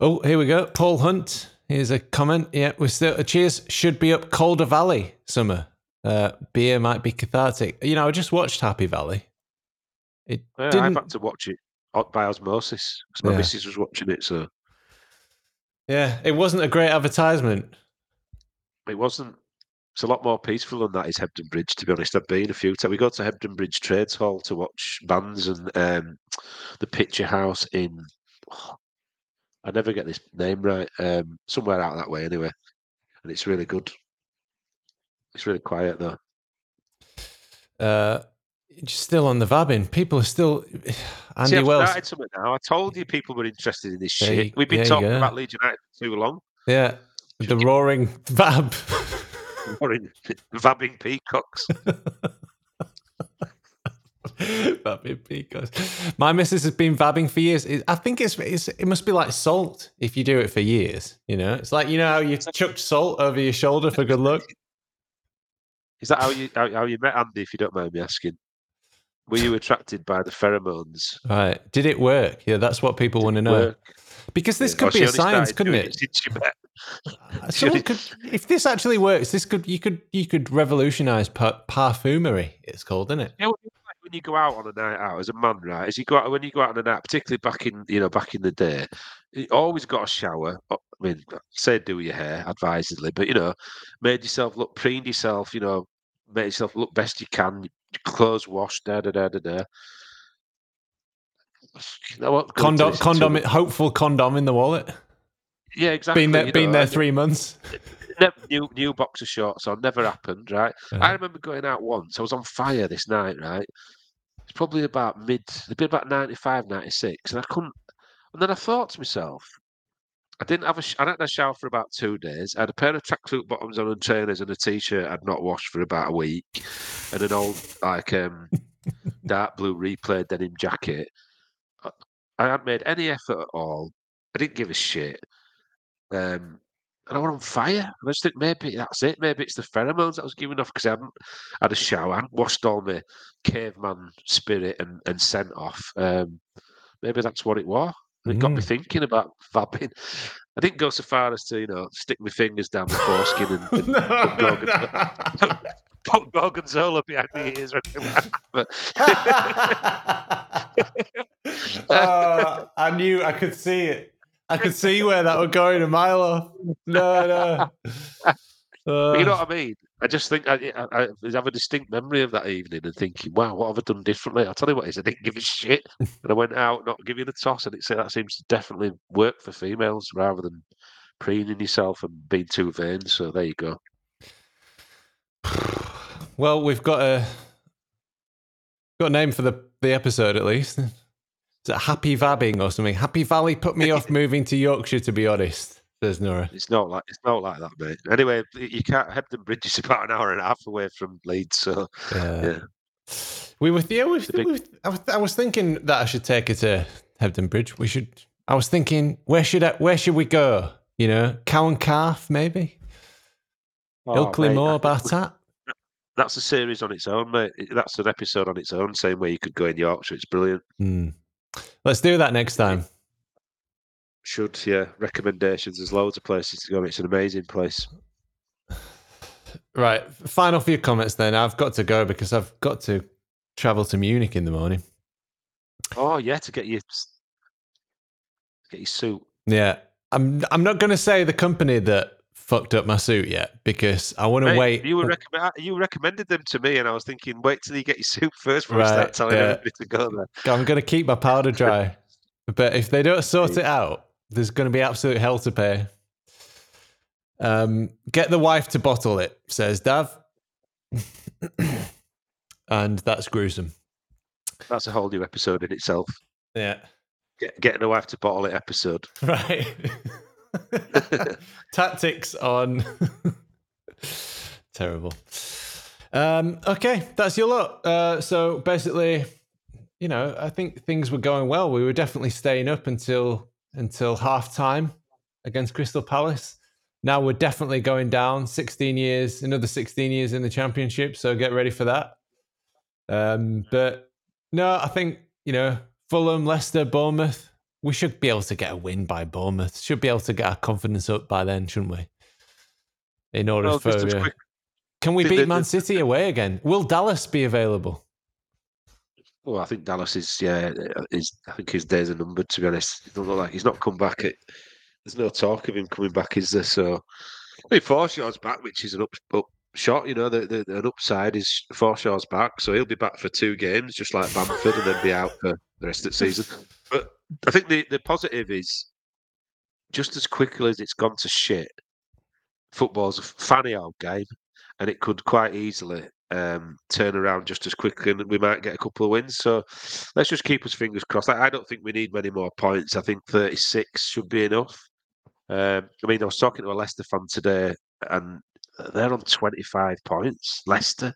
Oh, here we go. Paul Hunt. Here's a comment. Yeah, we're still. Uh, cheers. Should be up Calder Valley summer. Uh, beer might be cathartic. You know, I just watched Happy Valley. It Yeah, I've didn't. had to watch it by osmosis because my Yeah. missus was watching it, so Yeah, it wasn't a great advertisement. it wasn't. It's a lot more peaceful than that is Hebden Bridge, to be honest. I've been a few times. We go to Hebden Bridge Trades Hall to watch bands and um, the Picture House in. I never get this name right. Um, somewhere out that way, anyway. And it's really good. It's really quiet though. Uh, still on the vabbing. People are still. Andy See, I've Wells. started something now. I told you people were interested in this There shit. you- We've been talking about Leeds United for too long. Yeah, the roaring vab. We're vabbing peacocks. vabbing peacocks. My missus has been vabbing for years. I think it's, it's it must be like salt if you do it for years. You know, it's like you know how you chucked salt over your shoulder for good luck. Is that how you how, how you met Andy? If you don't mind me asking, were you attracted by the pheromones? Right? Did it work? Yeah, that's what people want to know. Work? Because this Or could be a science, couldn't it? Met. Uh, someone could, if this actually works, this could you could you could revolutionize par- parfumery. It's called, isn't it? Yeah, when you go out on a night out as a man, right? As you go out when you go out on a night, particularly back in you know back in the day, you always got a shower. I mean, say do your hair advisedly, but you know, made yourself look, preened yourself, you know, made yourself look best you can, clothes washed, da da da da da. I won't go Condom, condom, hopeful condom in the wallet. Yeah, exactly. Been there, you been know, there three months. never, new new boxer shorts on, never happened, right? I remember going out once. I was on fire this night, right? It's probably about mid, it'd been about 95, 96, and I couldn't. And then I thought to myself, I didn't have a, sh- I hadn't had a shower for about two days. I had a pair of tracksuit bottoms on and trainers and a t-shirt I'd not washed for about a week, and an old like um dark blue replay denim jacket. I, I hadn't made any effort at all. I didn't give a shit. Um, and I was on fire. I just think maybe that's it. Maybe it's the pheromones that I was giving off because I hadn't had a shower, I hadn't washed all my caveman spirit and, and scent off. Um, maybe that's what it was. And it got me Mm. thinking about vabbing. I didn't go so far as to, you know, stick my fingers down my foreskin and, and put, Gorgon, put Gorgonzola behind the ears or anything like that. But oh, I knew I could see it. I could see where that would go in a mile off. No, no. But you know Uh, what I mean? I just think I, I, I have a distinct memory of that evening and thinking, wow, what have I done differently? I'll tell you what is, I didn't give a shit. and I went out not giving a toss, and it said that seems to definitely work for females rather than preening yourself and being too vain. So there you go. Well, we've got a got a name for the the episode at least. Is it Happy Vabbing or something? Happy Valley put me off moving to Yorkshire. To be honest, says Nora. It's not like it's not like that, mate. Anyway, you can't. Hebden Bridge is about an hour and a half away from Leeds, so Yeah. yeah. We were yeah. We, The big- we, I, was, I was thinking that I should take her to Hebden Bridge. We should. I was thinking where should I, where should we go? You know, Cow and Calf maybe. Oh, Ilkley mate, Moor, that- Bartat. That's a series on its own, mate. That's an episode on its own, same way you could go in Yorkshire. It's brilliant. Hmm. Let's do that next time. Should yeah. Recommendations. There's loads of places to go. It's an amazing place. Right. Final few comments then. I've got to go because I've got to travel to Munich in the morning. Oh yeah, to get your get your suit. Yeah. I'm I'm not going to say the company that fucked up my suit yet because I want to wait. You were recommend uh, you recommended them to me, and I was thinking, wait till you get your suit first before you start telling yeah. everybody to go there. I'm going to keep my powder dry. but if they don't sort it out, there's going to be absolute hell to pay. Um, get the wife to bottle it, says Dav. and that's gruesome. That's a whole new episode in itself. Yeah. Get, getting the wife to bottle it episode. Right. Tactics on. Terrible. Um, okay, that's your lot. Uh, so basically, you know, I think things were going well. We were definitely staying up until until half time against Crystal Palace. Now we're definitely going down 16 years, another 16 years in the championship. So get ready for that. Um, but no, I think, you know, Fulham, Leicester, Bournemouth, we should be able to get a win by Bournemouth. Should be able to get our confidence up by then, shouldn't we? In order Well, for. uh, can we beat Man City away again? Will Dallas be available? Well, I think Dallas is yeah, uh, is I think his days are numbered. To be honest, doesn't look like he's not come back. There's no talk of him coming back, is there? So, I mean, Forshaw's back, which is an up, up shot. You know, the, the an upside is Forshaw's back, so he'll be back for two games, just like Bamford, and then be out for the rest of the season. But I think the the positive is just as quickly as it's gone to shit. Football's a funny old game, and it could quite easily um, turn around just as quickly, and we might get a couple of wins. So let's just keep us fingers crossed. I, I don't think we need many more points. I think 36 should be enough. Um, I mean, I was talking to a Leicester fan today, and they're on 25 points. Leicester,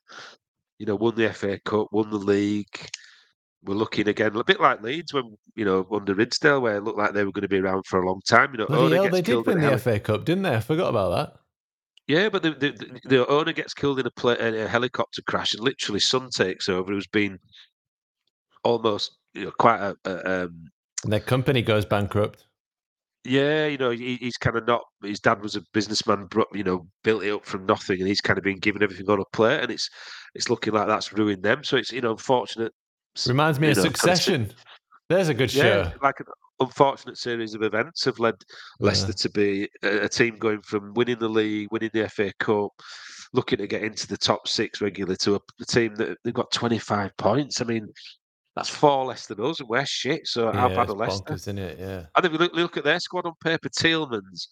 you know, won the FA Cup, won the league. We're looking again, a bit like Leeds when you know under Ridsdale, where it looked like they were going to be around for a long time. You know, Bloody hell, they did win the FA Cup, didn't they? I forgot about that. Yeah, but the, the, the, owner gets killed in a, pla in a helicopter crash, and literally son takes over, who's been almost you know, quite a, a um, And their company goes bankrupt. yeah, you know, he, he's kind of not. His dad was a businessman, you know, built it up from nothing, and he's kind of been given everything on a plate, and it's it's looking like that's ruined them. So it's you know unfortunate. Reminds me of know, kind of Succession. There's a good Yeah, show. like unfortunate series of events have led Leicester to be a, a team going from winning the league, winning the FA Cup, looking to get into the top six regularly to a, a team that they've got 25 points. I mean, that's four less than us, and we're shit. So how yeah, bad it's are Leicester? bonkers, isn't it? Yeah. I think we look, look at their squad on paper: Tielemans,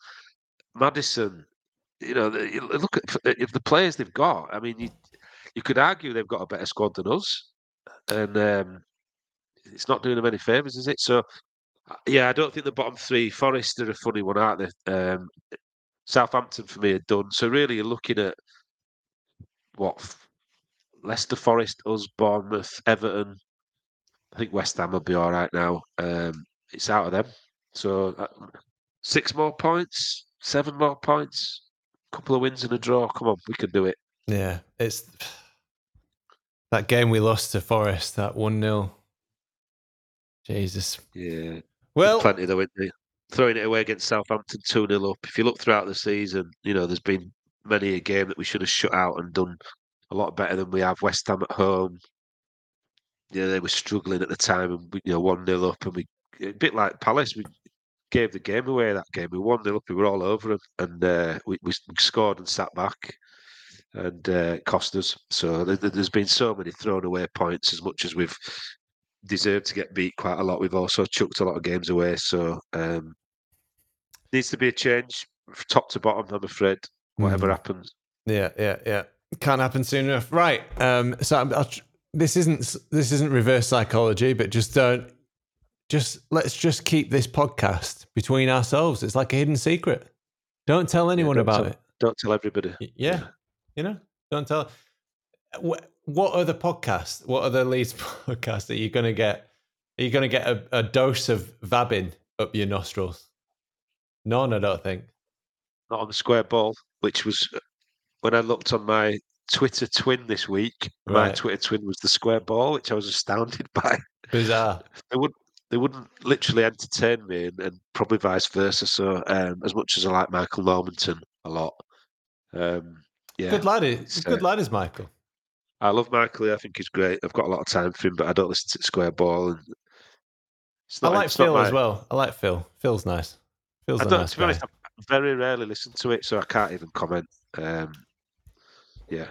Maddison. You know, look at if the players they've got. I mean, you you could argue they've got a better squad than us, and um, it's not doing them any favors, is it? So, uh, yeah, I don't think the bottom three. Forest are a funny one, aren't they? Um, Southampton for me are done. So really, you're looking at what Leicester, Forest, us, Bournemouth, Everton. I think West Ham will be all right now. Um, it's out of them. So uh, six more points, seven more points, a couple of wins and a draw. Come on, we can do it. Yeah. It's that game we lost to Forest, that 1 0. Jesus. Yeah, Well, plenty though. Isn't there? Throwing it away against Southampton two 0 up. If you look throughout the season, you know there's been many a game that we should have shut out and done a lot better than we have. West Ham at home. Yeah, they were struggling at the time, and we, you know one 0 up, and we a bit like Palace. We gave the game away that game. We one 0 up. We were all over them, and uh, we, we scored and sat back, and uh, cost us. So there's been so many thrown away points. As much as we've deserved to get beat quite a lot, we've also chucked a lot of games away. So um, needs to be a change, top to bottom. I'm afraid. Whatever Mm. happens. yeah, yeah, yeah. can't happen soon enough. Right. Um, so I'm, I'll, tr- this isn't this isn't reverse psychology, but just don't. Just let's just keep this podcast between ourselves. It's like a hidden secret. Don't tell anyone don't about tell- it. Don't tell everybody. Y- Yeah. You know, don't tell. What, other podcast? What other Leeds podcast are you going to get? Are you going to get a, a dose of vabbing up your nostrils? None, I don't think. Not on the square ball, which was uh, when I looked on my Twitter twin this week. My Twitter twin was the square ball, which I was astounded by. Bizarre. They wouldn't. They wouldn't literally entertain me, and, and probably vice versa. So, um, as much as I like Michael Normanton a lot, um, yeah, Good lad. Is, it's, good lad is Michael. I love Michael. I think he's great. I've got a lot of time for him, but I don't listen to Square Ball. And I like Phil as well. I like Phil. Phil's nice. Phil's I don't. nice to be honest, I very rarely listen to it, so I can't even comment. Um, yeah,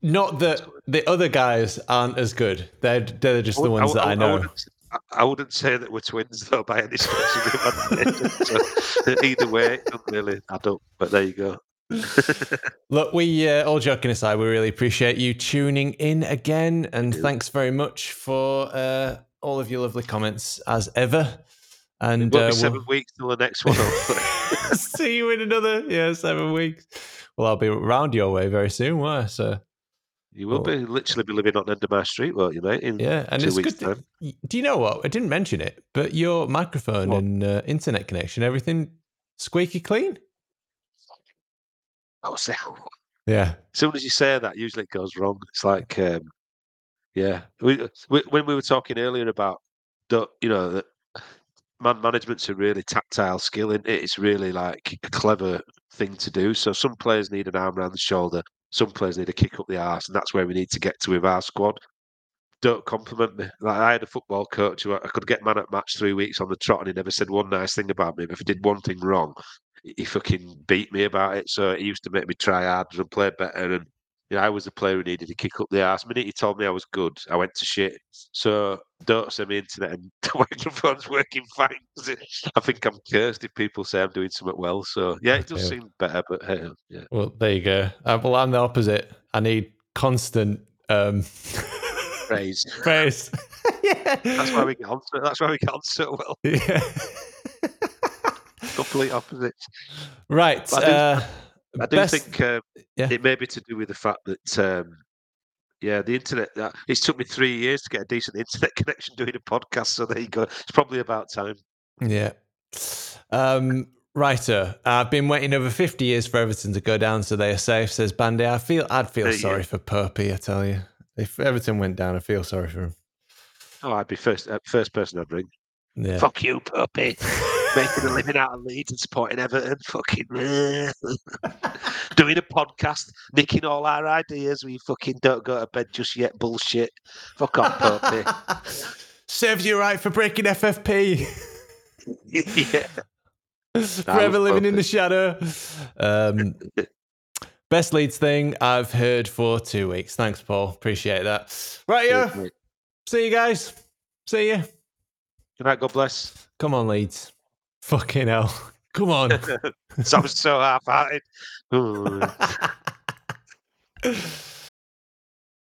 Not that the other guys aren't as good. They're they're just the ones that I know. wouldn't, I- I wouldn't say that we're twins though by any stretch of the imagination. so, either way, it doesn't really add up. But there you go. Look, we uh, all joking aside, we really appreciate you tuning in again, and do. thanks very much for uh, all of your lovely comments as ever. And It won't uh, be 7 weeks till the next one. see you in another yeah seven weeks. Well, I'll be round your way very soon, won't I? So you will Well- be literally be living on the end of my street, won't you, mate? In yeah, and two it's weeks' good. to-. Do you know what? I didn't mention it, but your microphone What? and uh, internet connection, everything squeaky clean. Was. Yeah, as soon as you say that, usually it goes wrong. It's like, um, yeah, we, we, when we were talking earlier about, the, you know, that man management's a really tactile skill, is it? It's really like a clever thing to do. So some players need an arm around the shoulder, some players need a kick up the arse, and that's where we need to get to with our squad. Don't compliment me. Like I had a football coach who I I could get man at match three weeks on the trot, and he never said one nice thing about me. But if I did one thing wrong, he fucking beat me about it. So he used to make me try harder and play better. And you know, I was the player who needed to kick up the arse. The minute he told me I was good, I went to shit. So don't send me internet and the microphone's working fine. I think I'm cursed if people say I'm doing something well. So yeah, it does Okay. seem better, but hey, yeah. Well, there you go. Uh, well, I'm the opposite. I need constant um, Praise. praise. yeah. That's why we get on. So, that's why we get on so well. Yeah. Complete opposites. right. But I do- uh, I do best- think um, yeah. it may be to do with the fact that, um, yeah, the internet. Uh, it's took me three years to get a decent internet connection doing a podcast. So there you go. It's probably about time. Yeah. Um, writer, I've been waiting over 50 years for Everton to go down so they are safe, says Bandy. I feel I'd feel sorry for Perpy, I tell you. If Everton went down, I feel sorry for him. Oh, I'd be first uh, first person I'd ring. Yeah. Fuck you, puppy. Making a living out of Leeds and supporting Everton. Fucking doing a podcast, nicking all our ideas. We fucking don't go to bed just yet. Bullshit. Fuck off, puppy. Serves you right for breaking FFP. yeah. Forever living in the shadow. Um, best Leeds thing I've heard for two weeks. Thanks, Paul. Appreciate that. Right, yeah. See you guys. See you. Good night. God bless. Come on, Leeds. Fucking hell. Come on. So I'm so half-hearted. Ooh.